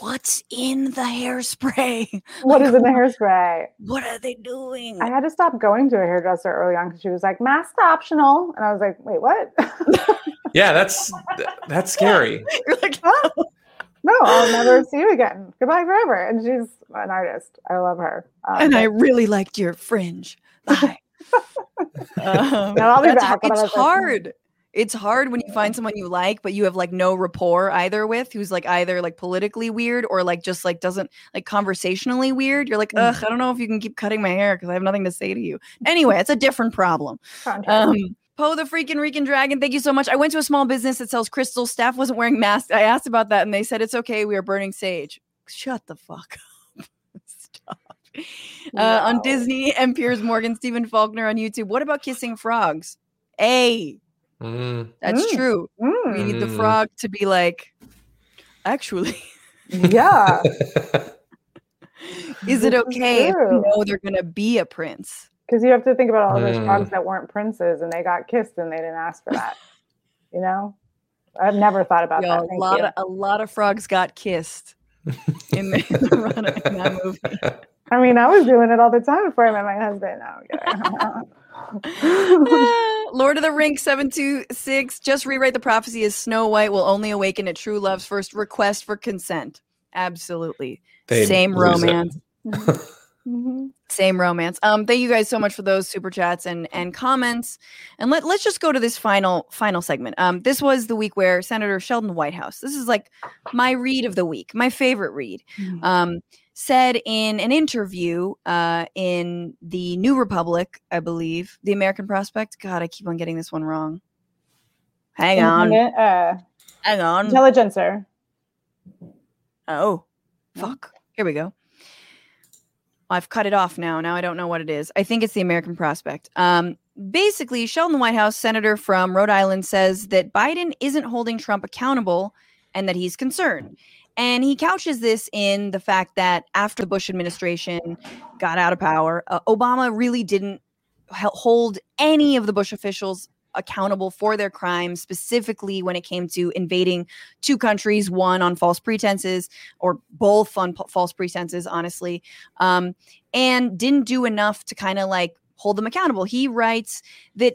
[SPEAKER 3] what's in the hairspray?
[SPEAKER 1] what is in the hairspray?
[SPEAKER 3] What are they doing?
[SPEAKER 1] I had to stop going to a hairdresser early on because she was like, mask optional. And I was like, wait, what?
[SPEAKER 2] yeah that's that's scary
[SPEAKER 3] You're like,
[SPEAKER 1] Huh? No, I'll never see you again. Goodbye forever. And she's an artist. I love her. Um,
[SPEAKER 3] and I really liked your fringe. Bye. Um,
[SPEAKER 1] I'll be back
[SPEAKER 3] har-
[SPEAKER 1] when I
[SPEAKER 3] It's
[SPEAKER 1] was like-
[SPEAKER 3] hard. It's hard when you find someone you like, but you have like no rapport either with, who's like either like politically weird or like just like doesn't like conversationally weird. You're like,
[SPEAKER 1] Mm.
[SPEAKER 3] ugh, I don't know if you can keep cutting my hair because I have nothing to say to you. Anyway, it's a different problem.
[SPEAKER 1] Contrary.
[SPEAKER 3] Um, Poe the freaking Rican Dragon, thank you so much. I went to a small business that sells crystals. Staff wasn't wearing masks. I asked about that and they said it's okay. We are burning sage. Shut the fuck up. Stop. Uh, on Disney and Piers Morgan, Stephen Faulkner on YouTube. What about kissing frogs? A,
[SPEAKER 2] Mm.
[SPEAKER 3] that's
[SPEAKER 1] Mm.
[SPEAKER 3] true. We
[SPEAKER 1] Mm,
[SPEAKER 3] need the
[SPEAKER 2] Mm.
[SPEAKER 3] frog to be like, actually,
[SPEAKER 1] yeah.
[SPEAKER 3] is it okay if we
[SPEAKER 1] true.
[SPEAKER 3] know they're gonna be a prince?
[SPEAKER 1] Because you have to think about all those
[SPEAKER 2] Mm.
[SPEAKER 1] frogs that weren't princes and they got kissed and they didn't ask for that. You know? I've never thought about
[SPEAKER 3] Yo,
[SPEAKER 1] that.
[SPEAKER 3] a lot
[SPEAKER 1] you.
[SPEAKER 3] of a lot of frogs got kissed in the, in the run of in that movie.
[SPEAKER 1] I mean, I was doing it all the time before I met my husband. No, I'm kidding.
[SPEAKER 3] Lord of the Rings 726. Just rewrite the prophecy as Snow White will only awaken at true love's first request for consent. Absolutely.
[SPEAKER 2] They'd
[SPEAKER 3] Same
[SPEAKER 2] lose it.
[SPEAKER 3] romance.
[SPEAKER 1] Mhm.
[SPEAKER 3] Same romance. Um, thank you guys so much for those super chats and and comments. And let, let's just go to this final final segment. Um, this was the week where Senator Sheldon Whitehouse, this is like my read of the week, my favorite read.
[SPEAKER 1] Mhm.
[SPEAKER 3] Um, said in an interview uh, in the New Republic, I believe, the American Prospect. God, I keep on getting this one wrong. Hang on,
[SPEAKER 1] Uh,
[SPEAKER 3] hang on.
[SPEAKER 1] intelligencer.
[SPEAKER 3] Oh, fuck. Here we go. I've cut it off now. Now I don't know what it is. I think it's the American Prospect. Um, basically, Sheldon Whitehouse, senator from Rhode Island, says that Biden isn't holding Trump accountable and that he's concerned. And he couches this in the fact that after the Bush administration got out of power, uh, Obama really didn't hold any of the Bush officials accountable for their crimes, specifically when it came to invading two countries, one on false pretenses or both on p- false pretenses, honestly, um, and didn't do enough to kind of like hold them accountable. He writes that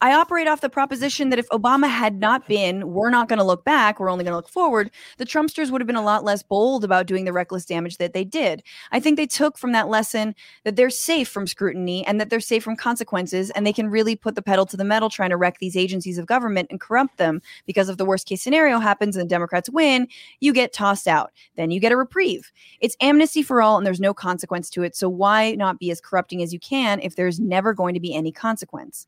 [SPEAKER 3] I operate off the proposition that if Obama had not been, we're not going to look back, we're only going to look forward, the Trumpsters would have been a lot less bold about doing the reckless damage that they did. I think they took from that lesson that they're safe from scrutiny and that they're safe from consequences, and they can really put the pedal to the metal trying to wreck these agencies of government and corrupt them because if the worst case scenario happens and the Democrats win, you get tossed out. Then you get a reprieve. It's amnesty for all and there's no consequence to it. So why not be as corrupting as you can if there's never going to be any consequence?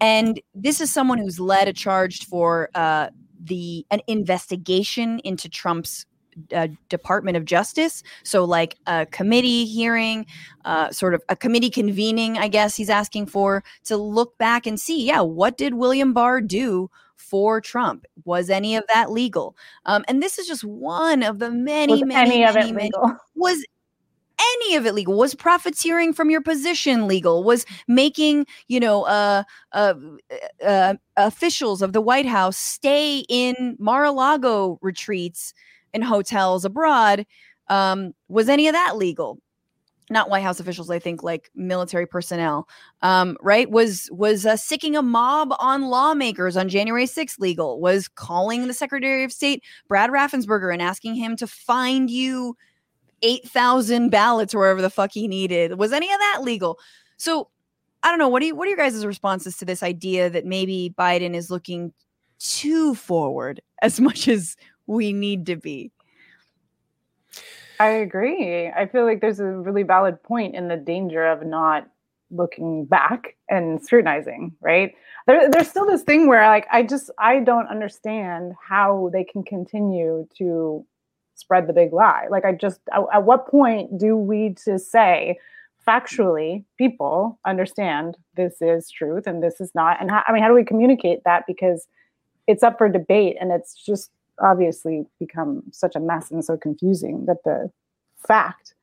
[SPEAKER 3] And this is someone who's led a charge for uh, the an investigation into Trump's uh, Department of Justice. So, like a committee hearing, uh, sort of a committee convening, I guess he's asking for to look back and see, yeah, what did William Barr do for Trump? Was any of that legal? Um, and this is just one of the many,
[SPEAKER 1] Was
[SPEAKER 3] many,
[SPEAKER 1] any of
[SPEAKER 3] many,
[SPEAKER 1] it
[SPEAKER 3] many-
[SPEAKER 1] legal?
[SPEAKER 3] was any of it legal? Was profiteering from your position legal? Was making you know uh, uh, uh officials of the white house stay in mar-a-lago retreats and hotels abroad um was any of that legal? Not white house officials i think like military personnel um right? Was was uh, sicking a mob on lawmakers on january 6th legal? Was calling the secretary of state brad raffensperger and asking him to find you 8,000 ballots or wherever the fuck he needed. Was any of that legal? So I don't know. What do you, what are your guys' responses to this idea that maybe Biden is looking too forward as much as we need to be?
[SPEAKER 1] I agree. I feel like there's a really valid point in the danger of not looking back and scrutinizing, right? There, there's still this thing where like I just I don't understand how they can continue to spread the big lie. Like I just at, at what point do we to say factually people understand this is truth and this is not and how, I mean how do we communicate that because it's up for debate and it's just obviously become such a mess and so confusing that the fact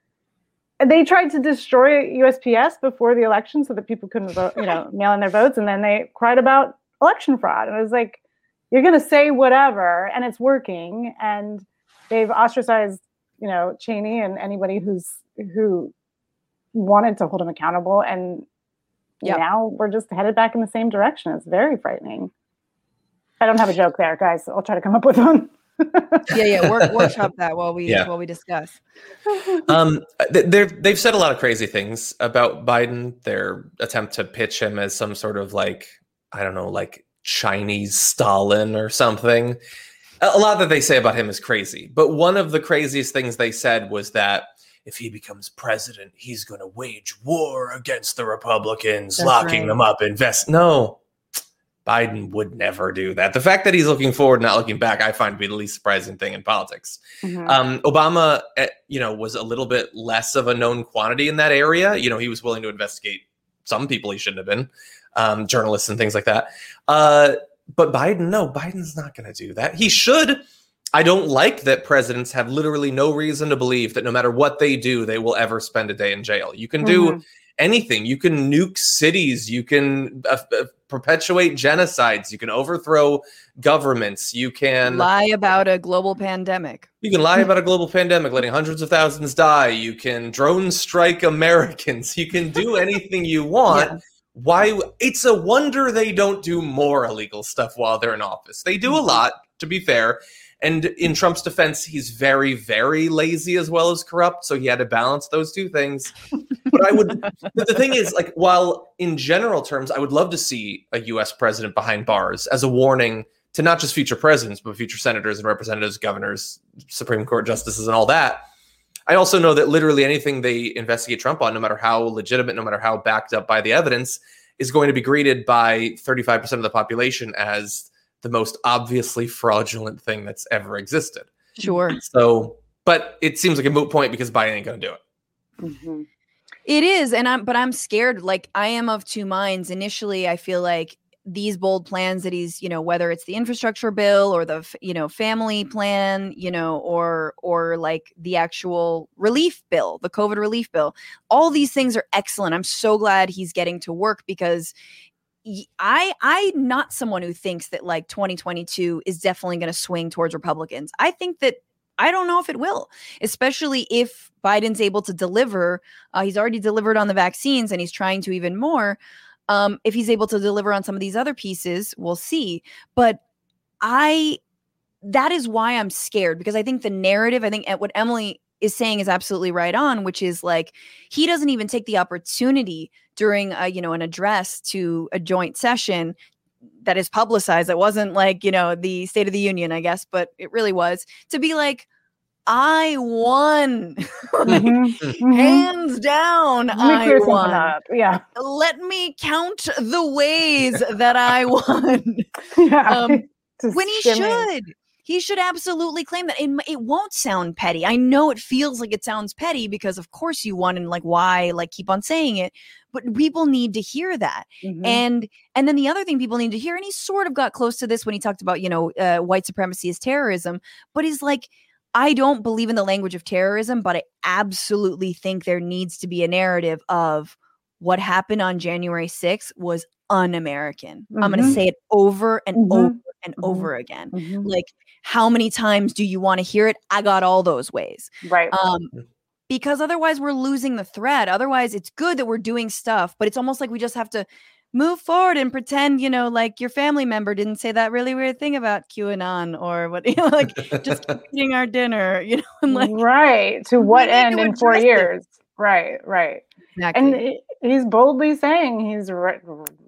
[SPEAKER 1] and they tried to destroy USPS before the election so that people couldn't vote, you know, mail in their votes, and then they cried about election fraud. And it was like, you're going to say whatever, and it's working. And they've ostracized, you know, Cheney and anybody who's who wanted to hold him accountable. And
[SPEAKER 3] Yep.
[SPEAKER 1] now we're just headed back in the same direction. It's very frightening. I don't have a joke there, guys. I'll try to come up with one.
[SPEAKER 3] Yeah, yeah. Work, workshop that while we
[SPEAKER 2] Yeah.
[SPEAKER 3] while we discuss.
[SPEAKER 2] Um, they've they've said a lot of crazy things about Biden. Their attempt to pitch him as some sort of like, I don't know, like Chinese Stalin or something. A lot that they say about him is crazy. But one of the craziest things they said was that if he becomes president, he's going to wage war against the Republicans,
[SPEAKER 3] That's
[SPEAKER 2] locking
[SPEAKER 3] right.
[SPEAKER 2] them up, invest. No, Biden would never do that. The fact that he's looking forward, not looking back, I find to be the least surprising thing in politics.
[SPEAKER 1] Mhm.
[SPEAKER 2] Um, Obama, eh, you know, was a little bit less of a known quantity in that area. You know, he was willing to investigate some people he shouldn't have been, um, journalists and things like that. Uh, but Biden, no, Biden's not going to do that. He should. I don't like that presidents have literally no reason to believe that no matter what they do, they will ever spend a day in jail. You can do
[SPEAKER 1] Mhm.
[SPEAKER 2] anything. You can nuke cities. You can uh, uh, perpetuate genocides. You can overthrow governments. You can
[SPEAKER 3] Lie about a global pandemic.
[SPEAKER 2] you can lie about a global pandemic, letting hundreds of thousands die. You can drone strike Americans. You can do anything you want.
[SPEAKER 3] Yeah.
[SPEAKER 2] Why? It's a wonder they don't do more illegal stuff while they're in office. They do a
[SPEAKER 3] Mm-hmm.
[SPEAKER 2] lot, to be fair. And in Trump's defense, he's very, very lazy as well as corrupt. So he had to balance those two things. But I would, but the thing is, like, while in general terms, I would love to see a US president behind bars as a warning to not just future presidents, but future senators and representatives, governors, Supreme Court justices, and all that. I also know that literally anything they investigate Trump on, no matter how legitimate, no matter how backed up by the evidence, is going to be greeted by 35% of the population as the most obviously fraudulent thing that's ever existed.
[SPEAKER 3] Sure.
[SPEAKER 2] So, but it seems like a moot point because Biden ain't going to do it.
[SPEAKER 1] Mhm.
[SPEAKER 3] It is, and I'm but I'm scared. Like I am of two minds. Initially, I feel like these bold plans that he's, you know, whether it's the infrastructure bill or the, you know, family plan, you know, or or like the actual relief bill, the COVID relief bill. All these things are excellent. I'm so glad he's getting to work because I I'm not someone who thinks that like 2022 is definitely going to swing towards Republicans. I think that I don't know if it will, especially if Biden's able to deliver. Uh, he's already delivered on the vaccines and he's trying to even more. Um, if he's able to deliver on some of these other pieces, we'll see. But I, that is why I'm scared because I think the narrative, I think uh, what Emily is saying is absolutely right on, which is like he doesn't even take the opportunity during a, you know, an address to a joint session that is publicized. It wasn't like, you know, the State of the Union, I guess, but it really was to be like, I won. Like,
[SPEAKER 1] Mhm. Mhm.
[SPEAKER 3] hands down, I won.
[SPEAKER 1] up. Yeah.
[SPEAKER 3] Let me count the ways that I won.
[SPEAKER 1] yeah.
[SPEAKER 3] Um, when he
[SPEAKER 1] skimming.
[SPEAKER 3] should. He should absolutely claim that. It, it won't sound petty. I know it feels like it sounds petty because, of course, you won, and like, why? Like, keep on saying it. But people need to hear that.
[SPEAKER 1] Mhm.
[SPEAKER 3] And and then the other thing people need to hear, and he sort of got close to this when he talked about, you know, uh, white supremacy is terrorism, but he's like, I don't believe in the language of terrorism, but I absolutely think there needs to be a narrative of what happened on January 6th was un-American. I'm going to say it over and
[SPEAKER 1] Mhm.
[SPEAKER 3] over and
[SPEAKER 1] Mhm.
[SPEAKER 3] over again.
[SPEAKER 1] Mhm.
[SPEAKER 3] Like, how many times do you want to hear it? I got all those ways
[SPEAKER 1] Right.
[SPEAKER 3] um because otherwise we're losing the thread otherwise it's good that we're doing stuff but it's almost like we just have to move forward and pretend you know like your family member didn't say that really weird thing about qanon or what you know like just eating our dinner you know and like
[SPEAKER 1] right. To what end in four
[SPEAKER 3] address it.
[SPEAKER 1] years? Right. Right.
[SPEAKER 3] exactly.
[SPEAKER 1] And he's boldly saying he's re-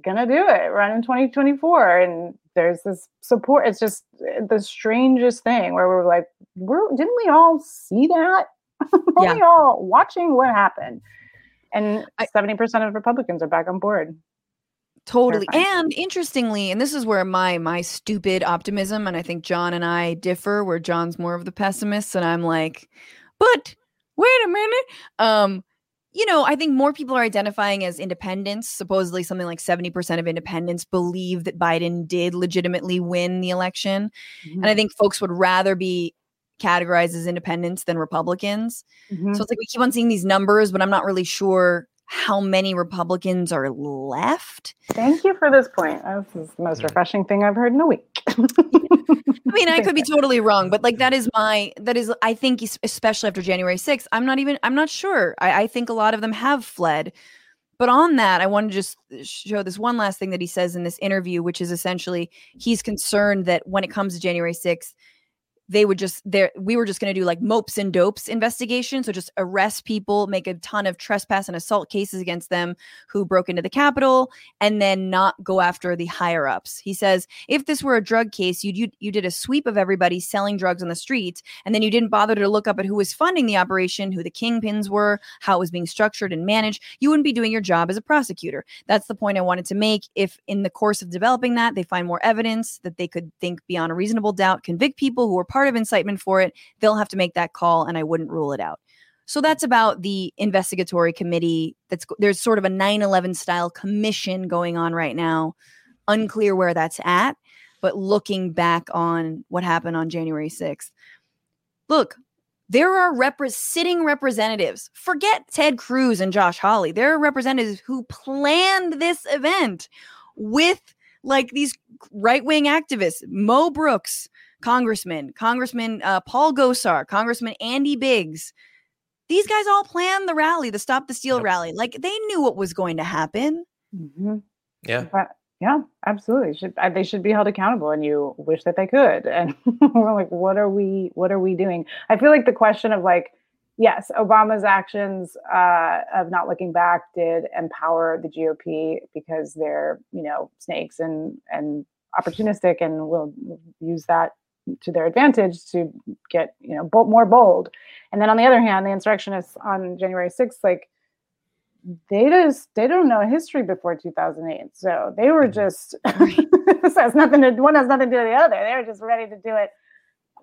[SPEAKER 1] gonna do it, run in 2024, and there's this support. It's just uh, the strangest thing where we're like, we're didn't we all see that? Were
[SPEAKER 3] Yeah.
[SPEAKER 1] we all watching what happened? And
[SPEAKER 3] I-
[SPEAKER 1] 70% of Republicans are back on board.
[SPEAKER 3] Totally and interestingly and this is where my my stupid optimism and i think john and i differ where john's more of the pessimist and i'm like but wait a minute. Um you know i think more people are identifying as independents. Supposedly something like 70% of independents believe that biden did legitimately win the election and i think folks would rather be categorized as independents than republicans.
[SPEAKER 1] Mhm.
[SPEAKER 3] so it's like we keep on seeing these numbers but i'm not really sure how many republicans are left
[SPEAKER 1] Thank you for this point. This is the most refreshing thing I've heard in a week.
[SPEAKER 3] I mean, I could be totally wrong, but like that is my that is I think especially after January 6th, I'm not even I'm not sure. I, I think a lot of them have fled. But on that, I want to just show this one last thing that he says in this interview, which is essentially he's concerned that when it comes to January 6th, they would just there we were just going to do like mopes and dopes investigation. So just arrest people make a ton of trespass and assault cases against them who broke into the capitol and then not go after the higher ups he says if this were a drug case you you, you did a sweep of everybody selling drugs on the streets and then you didn't bother to look up at who was funding the operation who the kingpins were how it was being structured and managed. You wouldn't be doing your job as a prosecutor. That's the point i wanted to make. If in the course of developing that they find more evidence that they could think beyond a reasonable doubt convict people who were part of incitement for it, they'll have to make that call, and I wouldn't rule it out. So that's about the investigatory committee. That's there's sort of a 9/11 style commission going on right now. Unclear where that's at, but looking back on what happened on January 6th. Look, there are rep- sitting representatives. Forget Ted Cruz and Josh Hawley. There are representatives who planned this event with like these right wing activists, Mo Brooks, Congressman, Congressman uh, Paul Gosar, Congressman Andy Biggs. These guys all planned the rally, the Stop the Steal
[SPEAKER 2] Yep.
[SPEAKER 3] rally. Like they knew what was going to happen.
[SPEAKER 1] Mhm.
[SPEAKER 2] Yeah.
[SPEAKER 1] But yeah, absolutely. Should uh, they should be held accountable, and you wish that they could. And we're like, what are we? What are we doing? I feel like the question of like, yes, Obama's actions uh, of not looking back did empower the GOP because they're you know snakes and and opportunistic, and will use that to their advantage to get you know more bold. And then on the other hand, the insurrectionists on January sixth, like they just they don't know history before 2008 so they were mm-hmm. just this has nothing to one has nothing to do with the other they were just ready to do it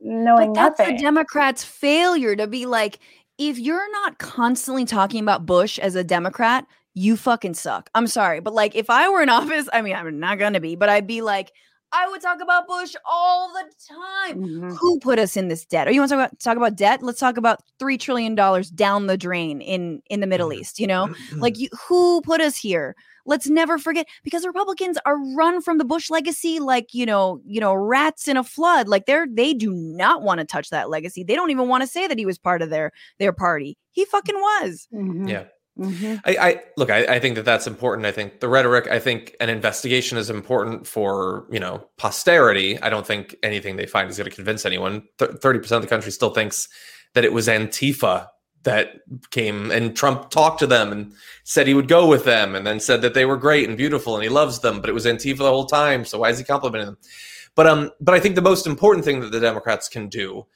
[SPEAKER 1] knowing
[SPEAKER 3] But that's
[SPEAKER 1] nothing
[SPEAKER 3] the Democrats' failure to be like, if you're not constantly talking about Bush as a Democrat, you fucking suck. I'm sorry. But like, if I were in office, I mean, I'm not going to be, but I'd be like, I would talk about Bush all the time.
[SPEAKER 1] Mhm.
[SPEAKER 3] Who put us in this debt? Or you want to talk about talk about debt? Let's talk about three trillion dollars down the drain in in the Middle East. You know, like you, who put us here? Let's never forget because Republicans are run from the Bush legacy like you know you know rats in a flood. Like they're they do not want to touch that legacy. They don't even want to say that he was part of their their party. He fucking was.
[SPEAKER 1] Mhm.
[SPEAKER 2] Yeah.
[SPEAKER 1] Mhm.
[SPEAKER 2] I, I look. I, I think that that's important. I think the rhetoric. I think an investigation is important for you know posterity. I don't think anything they find is going to convince anyone. Thirty percent of the country still thinks that it was Antifa that came and Trump talked to them and said he would go with them, and then said that they were great and beautiful and he loves them. But it was Antifa the whole time. So why is he complimenting them? But um, but I think the most important thing that the Democrats can do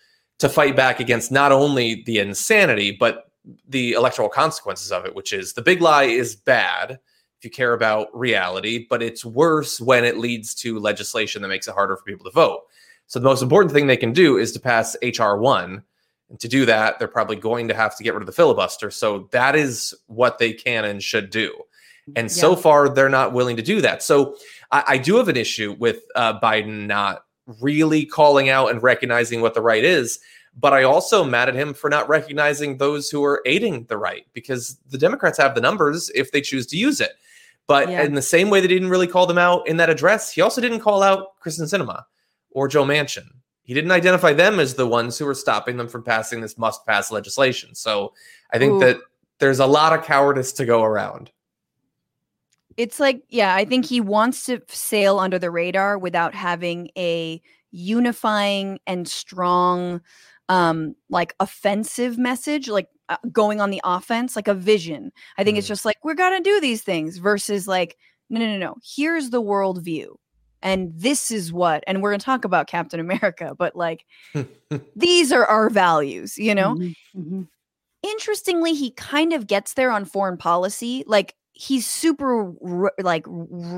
[SPEAKER 2] to fight back against not only the insanity but the electoral consequences of it, which is the big lie is bad if you care about reality, but it's worse when it leads to legislation that makes it harder for people to vote. So the most important thing they can do is to pass HR one. And to do that, they're probably going to have to get rid of the filibuster. So that is what they can and should do. And so far, they're not willing to do that. So I, I do have an issue with uh, Biden not really calling out and recognizing what the right is but I also mad at him for not recognizing those who are aiding the right because the Democrats have the numbers if they choose to use it. But
[SPEAKER 3] Yeah.
[SPEAKER 2] in the same way they didn't really call them out in that address, he also didn't call out Kyrsten Sinema or Joe Manchin. He didn't identify them as the ones who were stopping them from passing this must pass legislation. So I think
[SPEAKER 3] Ooh.
[SPEAKER 2] that there's a lot of cowardice to go around.
[SPEAKER 3] It's like, yeah, I think he wants to sail under the radar without having a unifying and strong, um, like offensive message, like uh, going on the offense, like a vision. I think it's
[SPEAKER 2] Mhm.
[SPEAKER 3] just like, we're to do these things versus like, no, no, no, no. Here's the world view And this is what, and we're going to talk about Captain America, but like, these are our values, you know?
[SPEAKER 1] Mhm. Mhm.
[SPEAKER 3] interestingly he kind of gets there on foreign policy like he's super r- like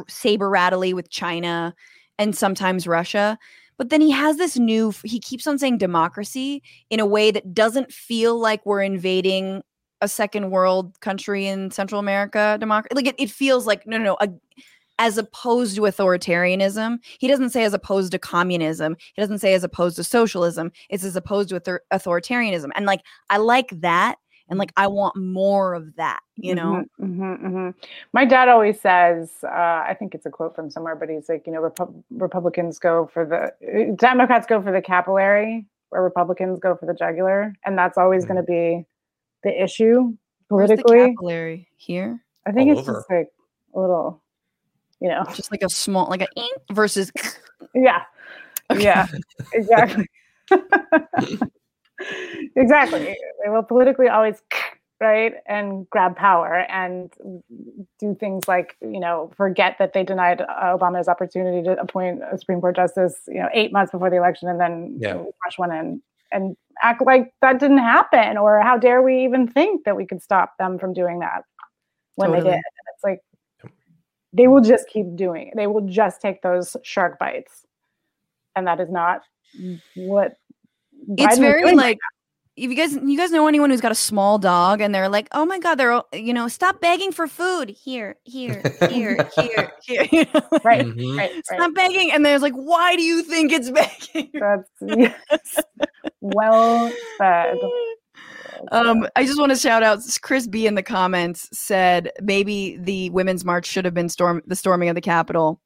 [SPEAKER 3] saber rattly with china and sometimes russia but then he has this new he keeps on saying democracy in a way that doesn't feel like we're invading a second world country in central america democracy like it, it feels like no no no a, as opposed to authoritarianism he doesn't say as opposed to communism he doesn't say as opposed to socialism it's as opposed to author- authoritarianism and like I like that. And like, I want more of that, you know?
[SPEAKER 1] Mhm, mhm, mhm. My dad always says, uh, I think it's a quote from somewhere, but he's like, you know, Repu- Republicans go for the uh, Democrats go for the capillary, where Republicans go for the jugular, and that's always going to be the issue
[SPEAKER 3] Where's the
[SPEAKER 1] politically.
[SPEAKER 3] capillary here?
[SPEAKER 1] I think
[SPEAKER 2] All
[SPEAKER 1] it's
[SPEAKER 2] over.
[SPEAKER 1] just like a little, you know,
[SPEAKER 3] Just like a small, like a ink versus.
[SPEAKER 1] yeah,
[SPEAKER 3] Okay.
[SPEAKER 1] yeah, exactly. exactly. They will politically always right and grab power and do things like you know forget that they denied Obama's opportunity to appoint a Supreme Court justice you know eight months before the election and then
[SPEAKER 2] Yeah.
[SPEAKER 1] rush one in and act like that didn't happen or how dare we even think that we could stop them from doing that when they did and it's like they will just keep doing it they will just take those shark bites and that is not what
[SPEAKER 3] it's very
[SPEAKER 1] doing right
[SPEAKER 3] like if you guys you guys know anyone who's got a small dog and they're like oh my god they're all- you know stop begging for food. Here here here here here you know, like,
[SPEAKER 1] right
[SPEAKER 2] Mhm.
[SPEAKER 1] right right.
[SPEAKER 3] stop begging. And there's like why do you think it's begging?
[SPEAKER 1] That's yes. well said.
[SPEAKER 3] um i just want to shout out chris b in the comments said maybe the women's march should have been storm the storming of the capitol.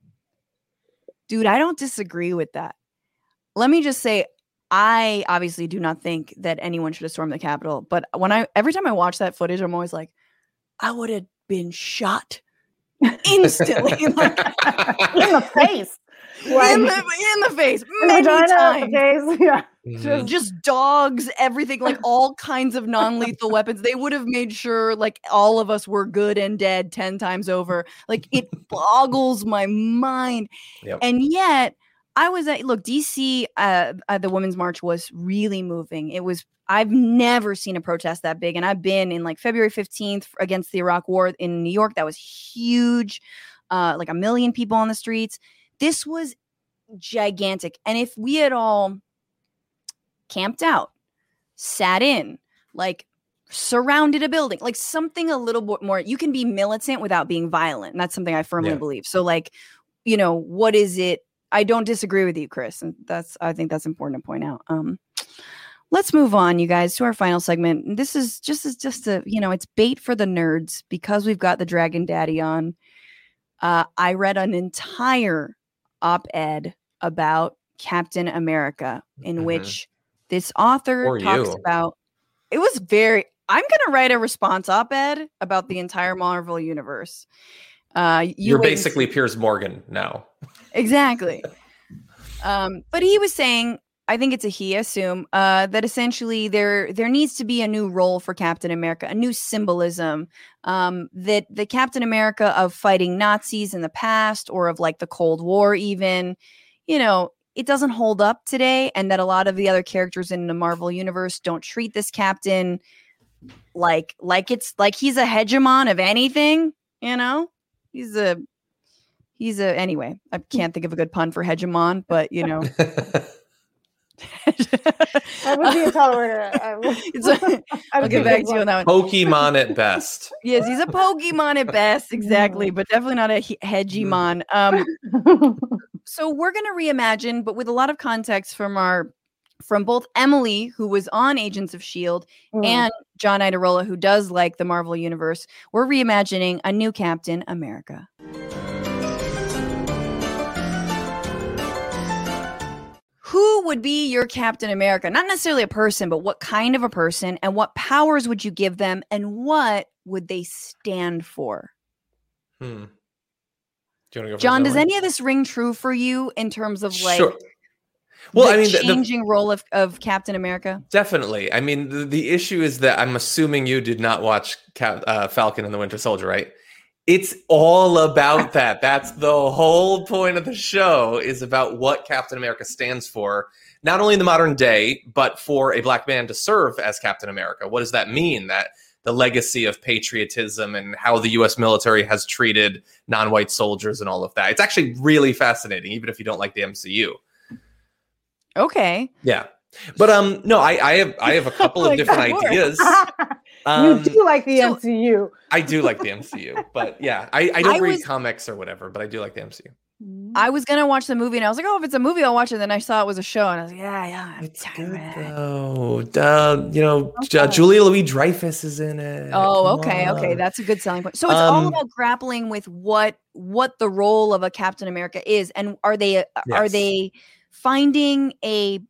[SPEAKER 3] Dude i don't disagree with that. Let me just say i obviously do not think that anyone should have stormed the capitol but when i every time i watch that footage i'm always like i would have been shot instantly like,
[SPEAKER 1] in the face. Like,
[SPEAKER 3] in, the, in the face
[SPEAKER 1] in the
[SPEAKER 3] many
[SPEAKER 1] vagina,
[SPEAKER 3] times
[SPEAKER 1] the face. Yeah.
[SPEAKER 2] Mhm.
[SPEAKER 3] just dogs, everything, like all kinds of non-lethal weapons. They would have made sure like all of us were good and dead 10 times over. Like it boggles my mind.
[SPEAKER 2] Yep.
[SPEAKER 3] And yet I was at look, DC uh, uh the women's march was really moving. It was I've never seen a protest that big and I've been in like February 15th against the Iraq war in New York that was huge. Uh like a million people on the streets. This was gigantic. And if we had all camped out, sat in, like surrounded a building, like something a little bit more. You can be militant without being violent. And that's something I firmly
[SPEAKER 2] Yeah.
[SPEAKER 3] believe. So, like, you know, what is it? I don't disagree with you, Chris. And that's, I think that's important to point out. Um, let's move on, you guys, to our final segment. And This is just, is just a, you know, it's bait for the nerds because we've got the Dragon Daddy on. Uh, I read an entire op ed about Captain America in
[SPEAKER 2] Mhm.
[SPEAKER 3] which this author
[SPEAKER 2] For
[SPEAKER 3] talks
[SPEAKER 2] you.
[SPEAKER 3] about it was very i'm gonna write a response op-ed about the entire marvel universe uh you and
[SPEAKER 2] basically Piers Morgan now.
[SPEAKER 3] exactly um but he was saying i think it's a he assume uh that essentially there there needs to be a new role for captain america a new symbolism um that the captain america of fighting nazis in the past or of like the cold war even you know it doesn't hold up today and that a lot of the other characters in the marvel universe don't treat this captain like like it's like he's a hegemon of anything you know he's a he's a anyway i can't think of a good pun for hegemon but you know
[SPEAKER 1] That would be a tall order. I will-
[SPEAKER 3] a- i'll get back to you on that one
[SPEAKER 2] Pokemon at best.
[SPEAKER 3] yes he's a pokemon at best exactly but definitely not a he- hegemon um so we're going to reimagine but with a lot of context from our from both emily who was on agents of shield
[SPEAKER 1] Mm.
[SPEAKER 3] and John Iadarola, who does like the Marvel Universe, we're reimagining a new Captain America. Who would be your Captain America? Not necessarily a person, but what kind of a person and what powers would you give them and what would they stand for?
[SPEAKER 2] Hmm. Do you want to go
[SPEAKER 3] John, does
[SPEAKER 2] Emily?
[SPEAKER 3] any of this ring true for you in terms of like
[SPEAKER 2] Sure. Well,
[SPEAKER 3] the
[SPEAKER 2] I mean, the, the,
[SPEAKER 3] changing role of, of Captain America?
[SPEAKER 2] definitely. I mean, the, the issue is that I'm assuming you did not watch Cap, uh, Falcon and the Winter Soldier, right? It's all about that. That's the whole point of the show is about what Captain America stands for, not only in the modern day, but for a black man to serve as Captain America. What does that mean? That the legacy of patriotism and how the U.S. military has treated non-white soldiers and all of that. It's actually really fascinating, even if you don't like the MCU.
[SPEAKER 3] Okay.
[SPEAKER 2] Yeah, but um, no, I, I have I have a couple of different ideas.
[SPEAKER 1] you
[SPEAKER 2] Um,
[SPEAKER 1] do like the
[SPEAKER 3] so-
[SPEAKER 1] MCU.
[SPEAKER 2] I do like the MCU, but yeah, I, I don't
[SPEAKER 3] I
[SPEAKER 2] read
[SPEAKER 3] was-
[SPEAKER 2] comics or whatever, but I do like the MCU.
[SPEAKER 3] I was gonna watch the movie and I was like, oh, if it's a movie, I'll watch it. Then I saw it was a show and I was like, yeah, yeah. I'm
[SPEAKER 2] It's
[SPEAKER 3] tired
[SPEAKER 2] good
[SPEAKER 3] of it.
[SPEAKER 2] though. You know,
[SPEAKER 3] Okay.
[SPEAKER 2] Julia Louis Dreyfus is in it.
[SPEAKER 3] Oh,
[SPEAKER 2] Come
[SPEAKER 3] okay, okay, that's a good selling point. So it's all
[SPEAKER 2] Um,
[SPEAKER 3] about grappling with what what the role of a Captain America is, and are they uh, are they finding a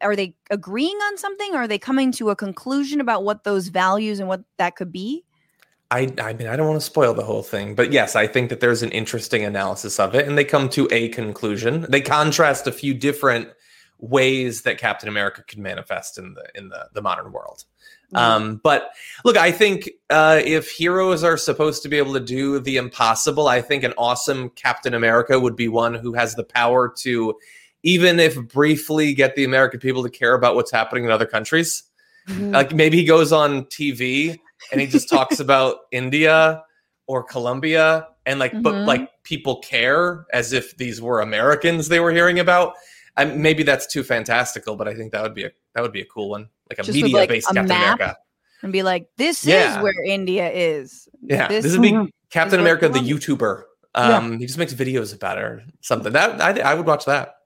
[SPEAKER 3] are they agreeing on something? Are they coming to a conclusion about what those values and what that could be?
[SPEAKER 2] I, I mean, I don't want to spoil the whole thing, but yes, I think that there's an interesting analysis of it, and they come to a conclusion. They contrast a few different ways that Captain America could manifest in the in the the modern world.
[SPEAKER 1] Mhm.
[SPEAKER 2] Um, but look, I think uh, if heroes are supposed to be able to do the impossible, I think an awesome Captain America would be one who has the power to, even if briefly, get the American people to care about what's happening in other countries.
[SPEAKER 1] Mhm.
[SPEAKER 2] Like maybe he goes on TV and he just talks about India or Colombia, and like, but
[SPEAKER 3] Mhm.
[SPEAKER 2] like people care as if these were Americans they were hearing about. And maybe that's too fantastical, but I think that would be a that would be a cool one, like a
[SPEAKER 3] Just
[SPEAKER 2] media
[SPEAKER 3] like,
[SPEAKER 2] based
[SPEAKER 3] a
[SPEAKER 2] Captain
[SPEAKER 3] map?
[SPEAKER 2] America.
[SPEAKER 3] and be like, this
[SPEAKER 2] Yeah.
[SPEAKER 3] is where India is.
[SPEAKER 2] Yeah,
[SPEAKER 3] This,
[SPEAKER 2] this, would be. Captain America, the. YouTuber.
[SPEAKER 1] Yeah.
[SPEAKER 2] Um, He just makes videos about it or something. That I, I would watch that.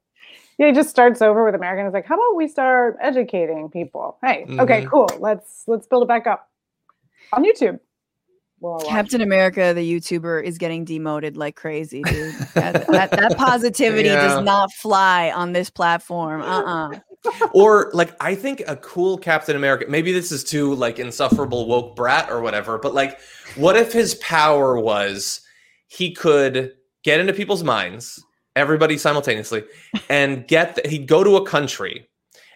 [SPEAKER 1] Yeah, he just starts over with American. It's like, how about we start educating people? Hey, okay,
[SPEAKER 2] Mhm.
[SPEAKER 1] cool. Let's let's build it back up on YouTube. We'll all watch.
[SPEAKER 3] Captain America, the YouTuber, is getting demoted like crazy, dude. that, that, that positivity
[SPEAKER 2] Yeah.
[SPEAKER 3] does not fly on this platform. Uh-uh.
[SPEAKER 2] or like I think a cool Captain America. Maybe this is too like insufferable woke brat or whatever. But like, what if his power was he could get into people's minds, everybody simultaneously, and get the, he'd go to a country,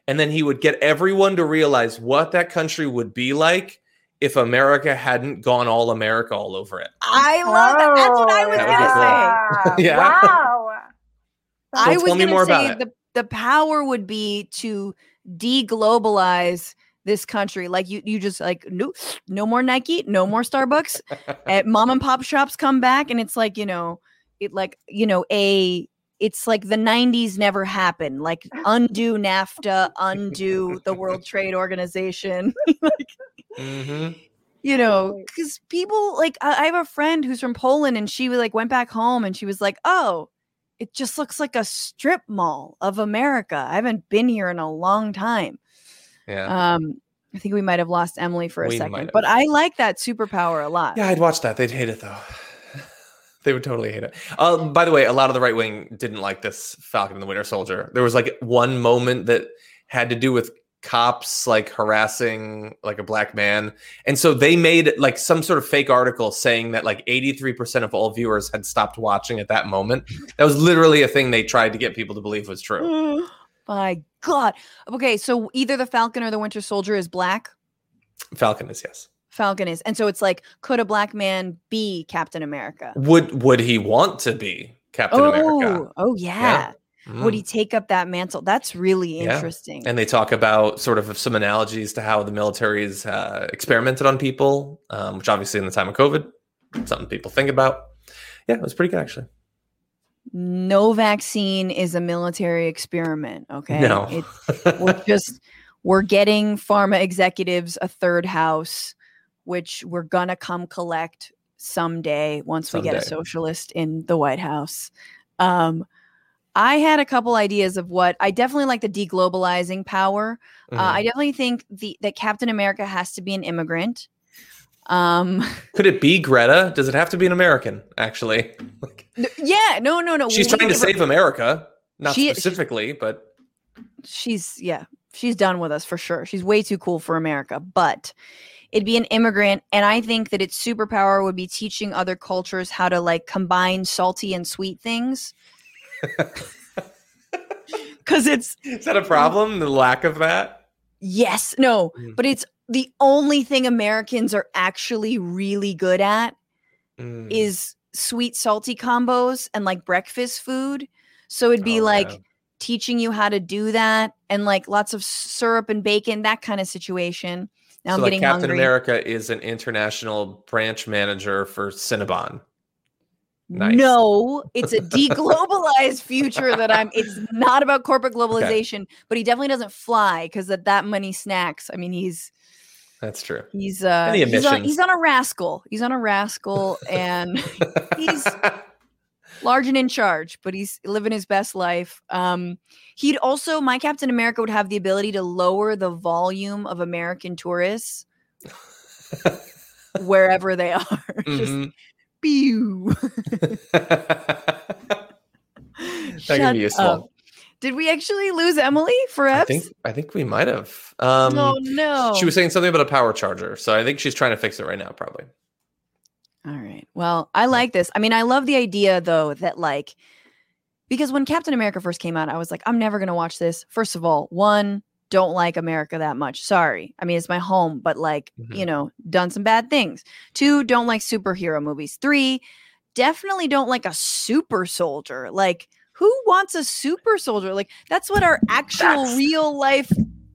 [SPEAKER 2] and then he would get everyone to realize what that country would be like if America hadn't gone all America all over it.
[SPEAKER 3] I love that. That's what I was
[SPEAKER 2] That
[SPEAKER 3] gonna
[SPEAKER 2] be
[SPEAKER 3] say.
[SPEAKER 2] Yeah.
[SPEAKER 1] Wow.
[SPEAKER 3] I was gonna say the the power would be to deglobalize this country. Like you, you just like no, no more Nike, no more Starbucks. At eh, mom and pop shops come back, and it's like you know, it like you know a. It's like the '90s never happened. Like undo NAFTA, undo the World Trade Organization.
[SPEAKER 2] hmm
[SPEAKER 3] you know because people like I, I have a friend who's from poland and she like went back home and she was like oh it just looks like a strip mall of america i haven't been here in a long time
[SPEAKER 2] Yeah.
[SPEAKER 3] um i think we might have lost emily for a
[SPEAKER 2] We
[SPEAKER 3] second but i like that superpower a lot
[SPEAKER 2] Yeah, I'd watch that. They'd hate it though. They would totally hate it. Uh, by the way, a lot of the right wing didn't like this Falcon and the Winter Soldier. There was like one moment that had to do with cops like harassing like a black man, and so they made like some sort of fake article saying that like eighty three percent of all viewers had stopped watching at that moment. That was literally a thing they tried to get people to believe was true.
[SPEAKER 3] my god okay so either the falcon or the winter soldier is black
[SPEAKER 2] Falcon is yes.
[SPEAKER 3] Falcon is and so it's like could a black man be captain america
[SPEAKER 2] Would would he want to be Captain
[SPEAKER 3] oh
[SPEAKER 2] America?
[SPEAKER 3] oh yeah, would
[SPEAKER 2] Mm.
[SPEAKER 3] he take up that mantle that's really
[SPEAKER 2] Yeah.
[SPEAKER 3] interesting
[SPEAKER 2] and they talk about sort of some analogies to how the military's uh, experimented on people, um, which obviously in the time of COVID, something people think about. Yeah, it was pretty good actually.
[SPEAKER 3] no vaccine is a military experiment okay
[SPEAKER 2] No,
[SPEAKER 3] it's we're just we're getting pharma executives a third house which we're gonna come collect someday once we get a socialist in the white house um i had a couple ideas of what i definitely like the deglobalizing power uh,
[SPEAKER 2] Mhm.
[SPEAKER 3] i definitely think the that captain america has to be an immigrant um
[SPEAKER 2] Could it be Greta? Does it have to be an American? Actually, like,
[SPEAKER 3] yeah no no no
[SPEAKER 2] she's
[SPEAKER 3] we
[SPEAKER 2] trying to
[SPEAKER 3] her-
[SPEAKER 2] save America, not
[SPEAKER 3] She- she-
[SPEAKER 2] specifically, but
[SPEAKER 3] she's yeah she's done with us for sure she's way too cool for america but it'd be an immigrant and i think that its superpower would be teaching other cultures how to like combine salty and sweet things because it's
[SPEAKER 2] is that a problem? The lack of that.
[SPEAKER 3] yes no
[SPEAKER 2] Mm.
[SPEAKER 3] but it's the only thing americans are actually really good at
[SPEAKER 2] Mm.
[SPEAKER 3] is sweet salty combos and like breakfast food so it'd be
[SPEAKER 2] Oh,
[SPEAKER 3] like
[SPEAKER 2] yeah.
[SPEAKER 3] teaching you how to do that and like lots of syrup and bacon that kind of situation now
[SPEAKER 2] so
[SPEAKER 3] i'm
[SPEAKER 2] like
[SPEAKER 3] getting
[SPEAKER 2] Captain
[SPEAKER 3] hungry
[SPEAKER 2] America is an international branch manager for Cinnabon. Nice.
[SPEAKER 3] no it's a deglobalized future that i'm it's not about corporate globalization but he definitely doesn't fly because of that many snacks i mean he's
[SPEAKER 2] That's true.
[SPEAKER 3] he's uh he's on, he's on a rascal he's on a rascal and He's- large and in charge, but he's living his best life. Um, he'd also, my Captain America would have the ability to lower the volume of American tourists wherever they are. Just
[SPEAKER 2] Mhm.
[SPEAKER 3] pew.
[SPEAKER 2] that be useful.
[SPEAKER 3] up. Did we actually lose Emily for
[SPEAKER 2] I think I think we might have. Um,
[SPEAKER 3] oh no.
[SPEAKER 2] She was saying something about a power charger, so I think she's trying to fix it right now, probably.
[SPEAKER 3] All right. Well, I like this. I mean, I love the idea though that like because when Captain America first came out, I was like, I'm never gonna watch this. First of all, one, don't like America that much. Sorry. I mean, it's my home, but like,
[SPEAKER 2] Mhm.
[SPEAKER 3] you know, done some bad things. Two, don't like superhero movies. Three, definitely don't like a super soldier. Like, who wants a super soldier? Like, that's what our actual
[SPEAKER 2] That's-
[SPEAKER 3] real life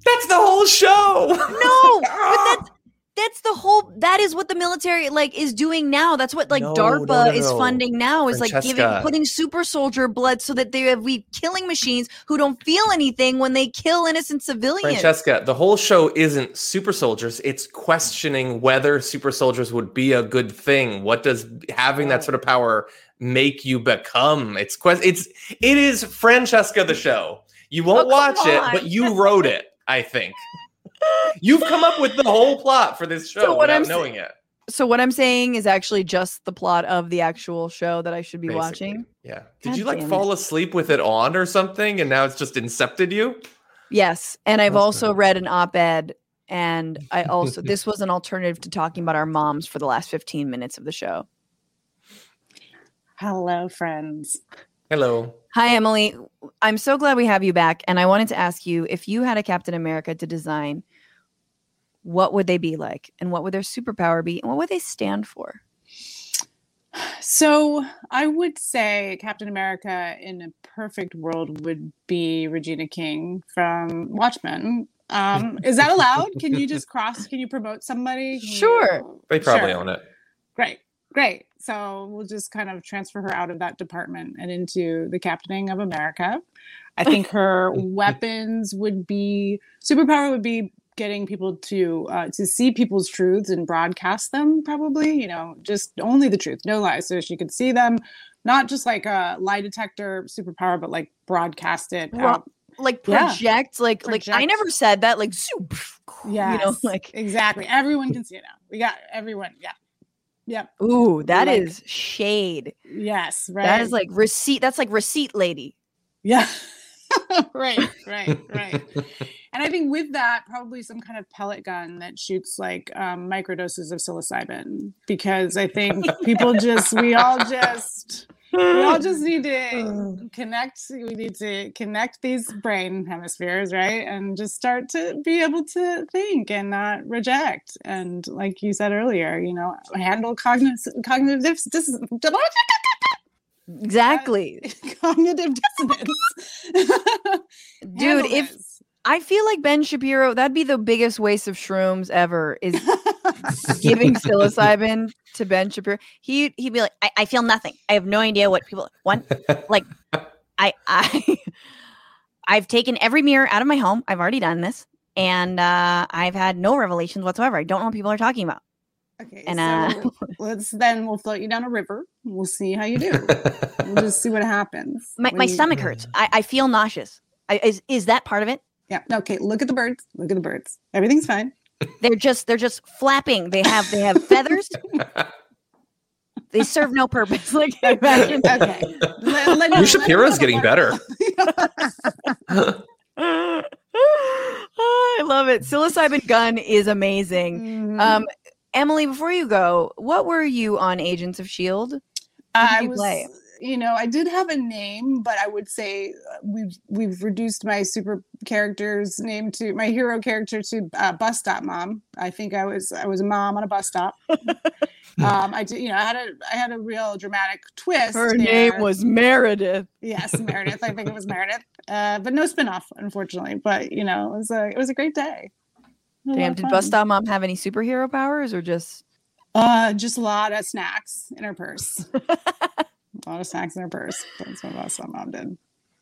[SPEAKER 2] That's the whole show.
[SPEAKER 3] no, but that's that's the whole that is what the military like is doing now. That's what like
[SPEAKER 2] No,
[SPEAKER 3] DARPA
[SPEAKER 2] no, no,
[SPEAKER 3] is funding now is like giving putting super soldier blood so that they have we killing machines who don't feel anything when they kill innocent civilians.
[SPEAKER 2] Francesca, the whole show isn't super soldiers. It's questioning whether super soldiers would be a good thing. What does having that sort of power make you become? It's quest. It's it is Francesca the show. You won't
[SPEAKER 3] Oh,
[SPEAKER 2] watch it, but you wrote it. I think you've come up with the whole plot for this show
[SPEAKER 3] So what
[SPEAKER 2] without
[SPEAKER 3] I'm sa-
[SPEAKER 2] knowing it.
[SPEAKER 3] So what I'm saying is actually just the plot of the actual show that I should be
[SPEAKER 2] basically.
[SPEAKER 3] watching.
[SPEAKER 2] Yeah. Did you like
[SPEAKER 3] damn it.
[SPEAKER 2] fall asleep with it on or something, and now it's just incepted you?
[SPEAKER 3] Yes, and I've
[SPEAKER 2] That's
[SPEAKER 3] also
[SPEAKER 2] good.
[SPEAKER 3] read an op-ed and I also this was an alternative to talking about our moms for the last 15 minutes of the show.
[SPEAKER 1] Hello, friends.
[SPEAKER 2] Hello.
[SPEAKER 3] Hi, Emily. I'm so glad we have you back. And I wanted to ask you if you had a Captain America to design, what would they be like? And what would their superpower be? And what would they stand for?
[SPEAKER 1] So I would say Captain America in a perfect world would be Regina King from Watchmen. Um, is that allowed? Can you just cross? Can you promote somebody? Can you-
[SPEAKER 3] Sure.
[SPEAKER 2] They probably
[SPEAKER 1] Sure.
[SPEAKER 2] own it.
[SPEAKER 1] Great, great. So we'll just kind of transfer her out of that department and into the captaining of America. I think her weapons would be superpower would be getting people to uh, to see people's truths and broadcast them. Probably, you know, just only the truth, no lies, so she could see them. Not just like a lie detector superpower, but like broadcast it out.
[SPEAKER 3] Like
[SPEAKER 1] Yeah.
[SPEAKER 3] project, like like I never said that. Like zoop,
[SPEAKER 1] Yeah,
[SPEAKER 3] you know, like
[SPEAKER 1] exactly. Everyone can see it now. We got everyone. Yeah. Yep.
[SPEAKER 3] ooh, that
[SPEAKER 1] Like-
[SPEAKER 3] is shade.
[SPEAKER 1] Yes. Right.
[SPEAKER 3] That is like receipt. That's like receipt lady.
[SPEAKER 1] Yeah. right, right, right. And I think with that, probably some kind of pellet gun that shoots like um, microdoses of psilocybin, because I think people just, we all just, we all just need to connect. We need to connect these brain hemispheres, right, and just start to be able to think and not reject. And like you said earlier, you know, handle cognitive cognitive dis- dis-
[SPEAKER 3] Exactly.
[SPEAKER 1] cognitive dissonance.
[SPEAKER 3] Dude, if I feel like Ben Shapiro, that'd be the biggest waste of shrooms ever. Is giving psilocybin to Ben Shapiro. He he'd be like, I, I feel nothing. I have no idea what people want. Like, I I I've taken every mirror out of my home. I've already done this, and uh, I've had no revelations whatsoever. I don't know what people are talking about.
[SPEAKER 1] Okay,
[SPEAKER 3] And,
[SPEAKER 1] so let's then we'll float you down a river. We'll see how you do. we'll just see what happens.
[SPEAKER 3] My, my
[SPEAKER 1] you-
[SPEAKER 3] stomach hurts. I, I feel nauseous. I, is is that part of it?
[SPEAKER 1] Yeah. Okay. Look at the birds. Look at the birds. Everything's fine.
[SPEAKER 3] They're just they're just flapping. They have they have feathers. They serve no purpose. Like imagine.
[SPEAKER 1] Okay. Let- let- let-
[SPEAKER 2] Shapiro's getting better.
[SPEAKER 3] Oh, I love it. Psilocybin gun is amazing.
[SPEAKER 1] Mhm.
[SPEAKER 3] Um, Emily, before you go, what were you on Agents of Shield?
[SPEAKER 1] I
[SPEAKER 3] you
[SPEAKER 1] was,
[SPEAKER 3] play?
[SPEAKER 1] you know, I did have a name, but I would say uh, we've we've reduced my super character's name to my hero character to uh, bus stop mom. I think I was I was a mom on a bus stop. um, I did, you know, I had a I had a real dramatic twist.
[SPEAKER 3] Her
[SPEAKER 1] there.
[SPEAKER 3] name was Meredith.
[SPEAKER 1] Yes, Meredith. I think it was Meredith. Uh, but no spinoff, unfortunately. But you know, it was a it was a great day. It was a lot
[SPEAKER 3] Damn, did
[SPEAKER 1] fun.
[SPEAKER 3] Bus Stop Mom have any superhero powers or just
[SPEAKER 1] Uh, just a lot of snacks in her purse. a lot of snacks in her purse. That's what Bus Stop Mom did.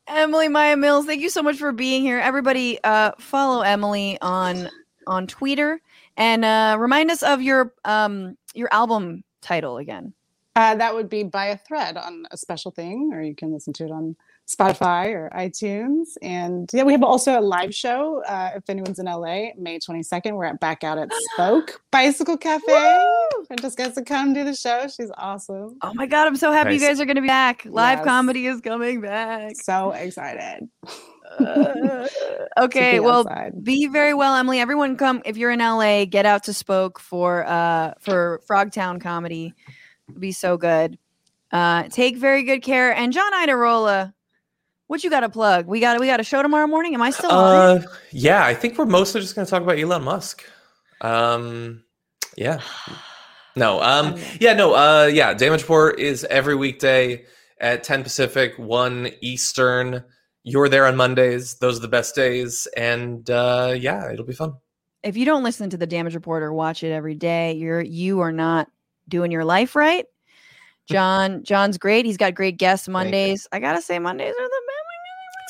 [SPEAKER 3] Emily Maya Mills? Thank you so much for being here. Everybody, uh, follow Emily on on Twitter and uh, remind us of your um your album title again.
[SPEAKER 1] Uh, that would be by a thread on a special thing, or you can listen to it on Spotify or iTunes. And yeah, we have also a live show. Uh, if anyone's in LA, May 22nd, we're at back out at Spoke Bicycle Cafe. Francesca has to come do the show. She's awesome.
[SPEAKER 3] Oh my god, I'm so happy you guys are going to be back. Live
[SPEAKER 1] Yes.
[SPEAKER 3] comedy is coming back.
[SPEAKER 1] So excited.
[SPEAKER 3] Uh, okay,
[SPEAKER 1] be
[SPEAKER 3] well,
[SPEAKER 1] outside.
[SPEAKER 3] be very well, Emily. Everyone, come if you're in LA, get out to Spoke for uh for Frogtown comedy. It'll be so good. Uh, take very good care. And John Iadarola, What you got to plug? We got we got a show tomorrow morning. Am I still on?
[SPEAKER 2] Uh, yeah, I think we're mostly just going to talk about Elon Musk. Um, yeah. No. Um. Yeah. No. Uh. Yeah. Damage Report is every weekday at 10 Pacific, 1 Eastern. You're there on Mondays. Those are the best days, and uh, yeah, it'll be fun.
[SPEAKER 3] If you don't listen to the Damage Report or watch it every day, you're you are not doing your life right. John John's great. He's got great guests Mondays. I gotta say, Mondays are the.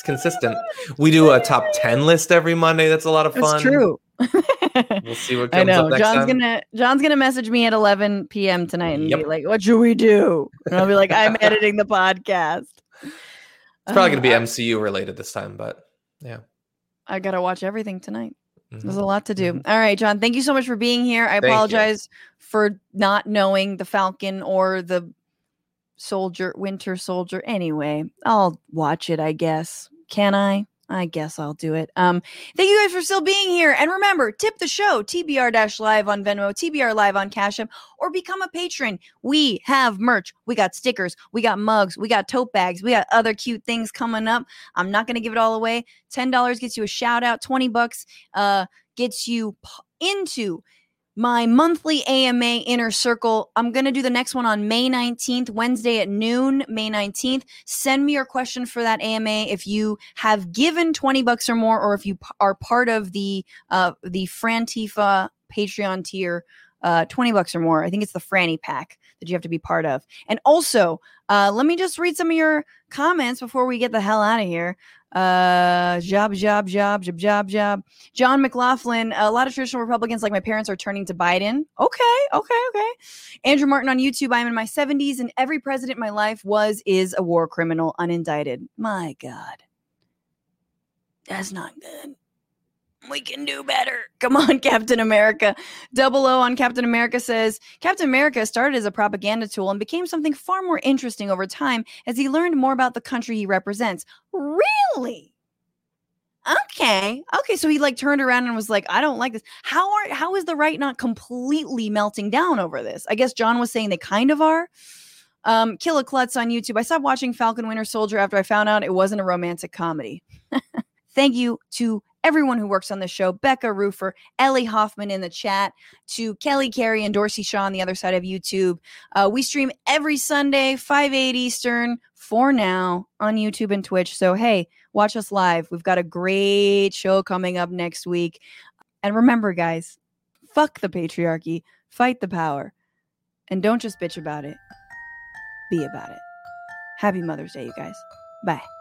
[SPEAKER 2] It's consistent. We do a top 10 list every Monday. That's a lot of fun.
[SPEAKER 3] That's true.
[SPEAKER 2] We'll see what
[SPEAKER 3] I
[SPEAKER 2] comes
[SPEAKER 3] know.
[SPEAKER 2] up next
[SPEAKER 3] John's
[SPEAKER 2] time.
[SPEAKER 3] gonna John's gonna message me at 11 p.m. tonight and be like, "What should we do?" And I'll be like, "I'm editing the podcast."
[SPEAKER 2] It's probably to be
[SPEAKER 3] Uh,
[SPEAKER 2] MCU related this time, but yeah.
[SPEAKER 3] I gotta watch everything tonight. There's
[SPEAKER 2] Mhm.
[SPEAKER 3] a lot to do.
[SPEAKER 2] Mhm.
[SPEAKER 3] All right, John. Thank you so much for being here. I
[SPEAKER 2] Thank you.
[SPEAKER 3] apologize for not knowing the Falcon or the Soldier, Winter Soldier. Anyway, I'll watch it. I guess. Can I? I guess I'll do it. Um, thank you guys for still being here. And remember, tip the show, TBR Live on Venmo, TBR Live on Cash App, or become a patron. We have merch. We got stickers. We got mugs. We got tote bags. We got other cute things coming up. I'm not going to give it all away. $10 gets you a shout out. 20 bucks uh, gets you into my monthly AMA inner circle. I'm going to do the next one on May 19th, Wednesday at noon, May 19th. Send me your question for that AMA if you have given 20 bucks or more or if you are part of the uh the Frantifa Patreon tier uh 20 bucks or more. I think it's the Franny pack that you have to be part of. And also, uh let me just read some of your comments before we get the hell out of here. Uh job job job job job job John McLaughlin, a lot of traditional Republicans like my parents are turning to Biden. Okay, okay, okay. Andrew Martin on YouTube, I'm in my 70s and every president in my life was, is a war criminal, unindicted. My God. That's not good. We can do better. Come on, Captain America. Double O on Captain America says Captain America started as a propaganda tool and became something far more interesting over time as he learned more about the country he represents. Really? okay okay so he like turned around and was like i don't like this how are how is the right not completely melting down over this i guess john was saying they kind of are um kill a klutz on youtube i stopped watching falcon winter soldier after i found out it wasn't a romantic comedy thank you to everyone who works on the show becca rufer ellie hoffman in the chat to kelly carey and dorsey shaw on the other side of youtube uh, we stream every sunday 5 8 eastern for now on youtube and twitch so hey watch us live. We've got a great show coming up next week. And remember, guys, fuck the patriarchy, fight the power, and don't just bitch about it, be about it. Happy Mother's Day, you guys. Bye.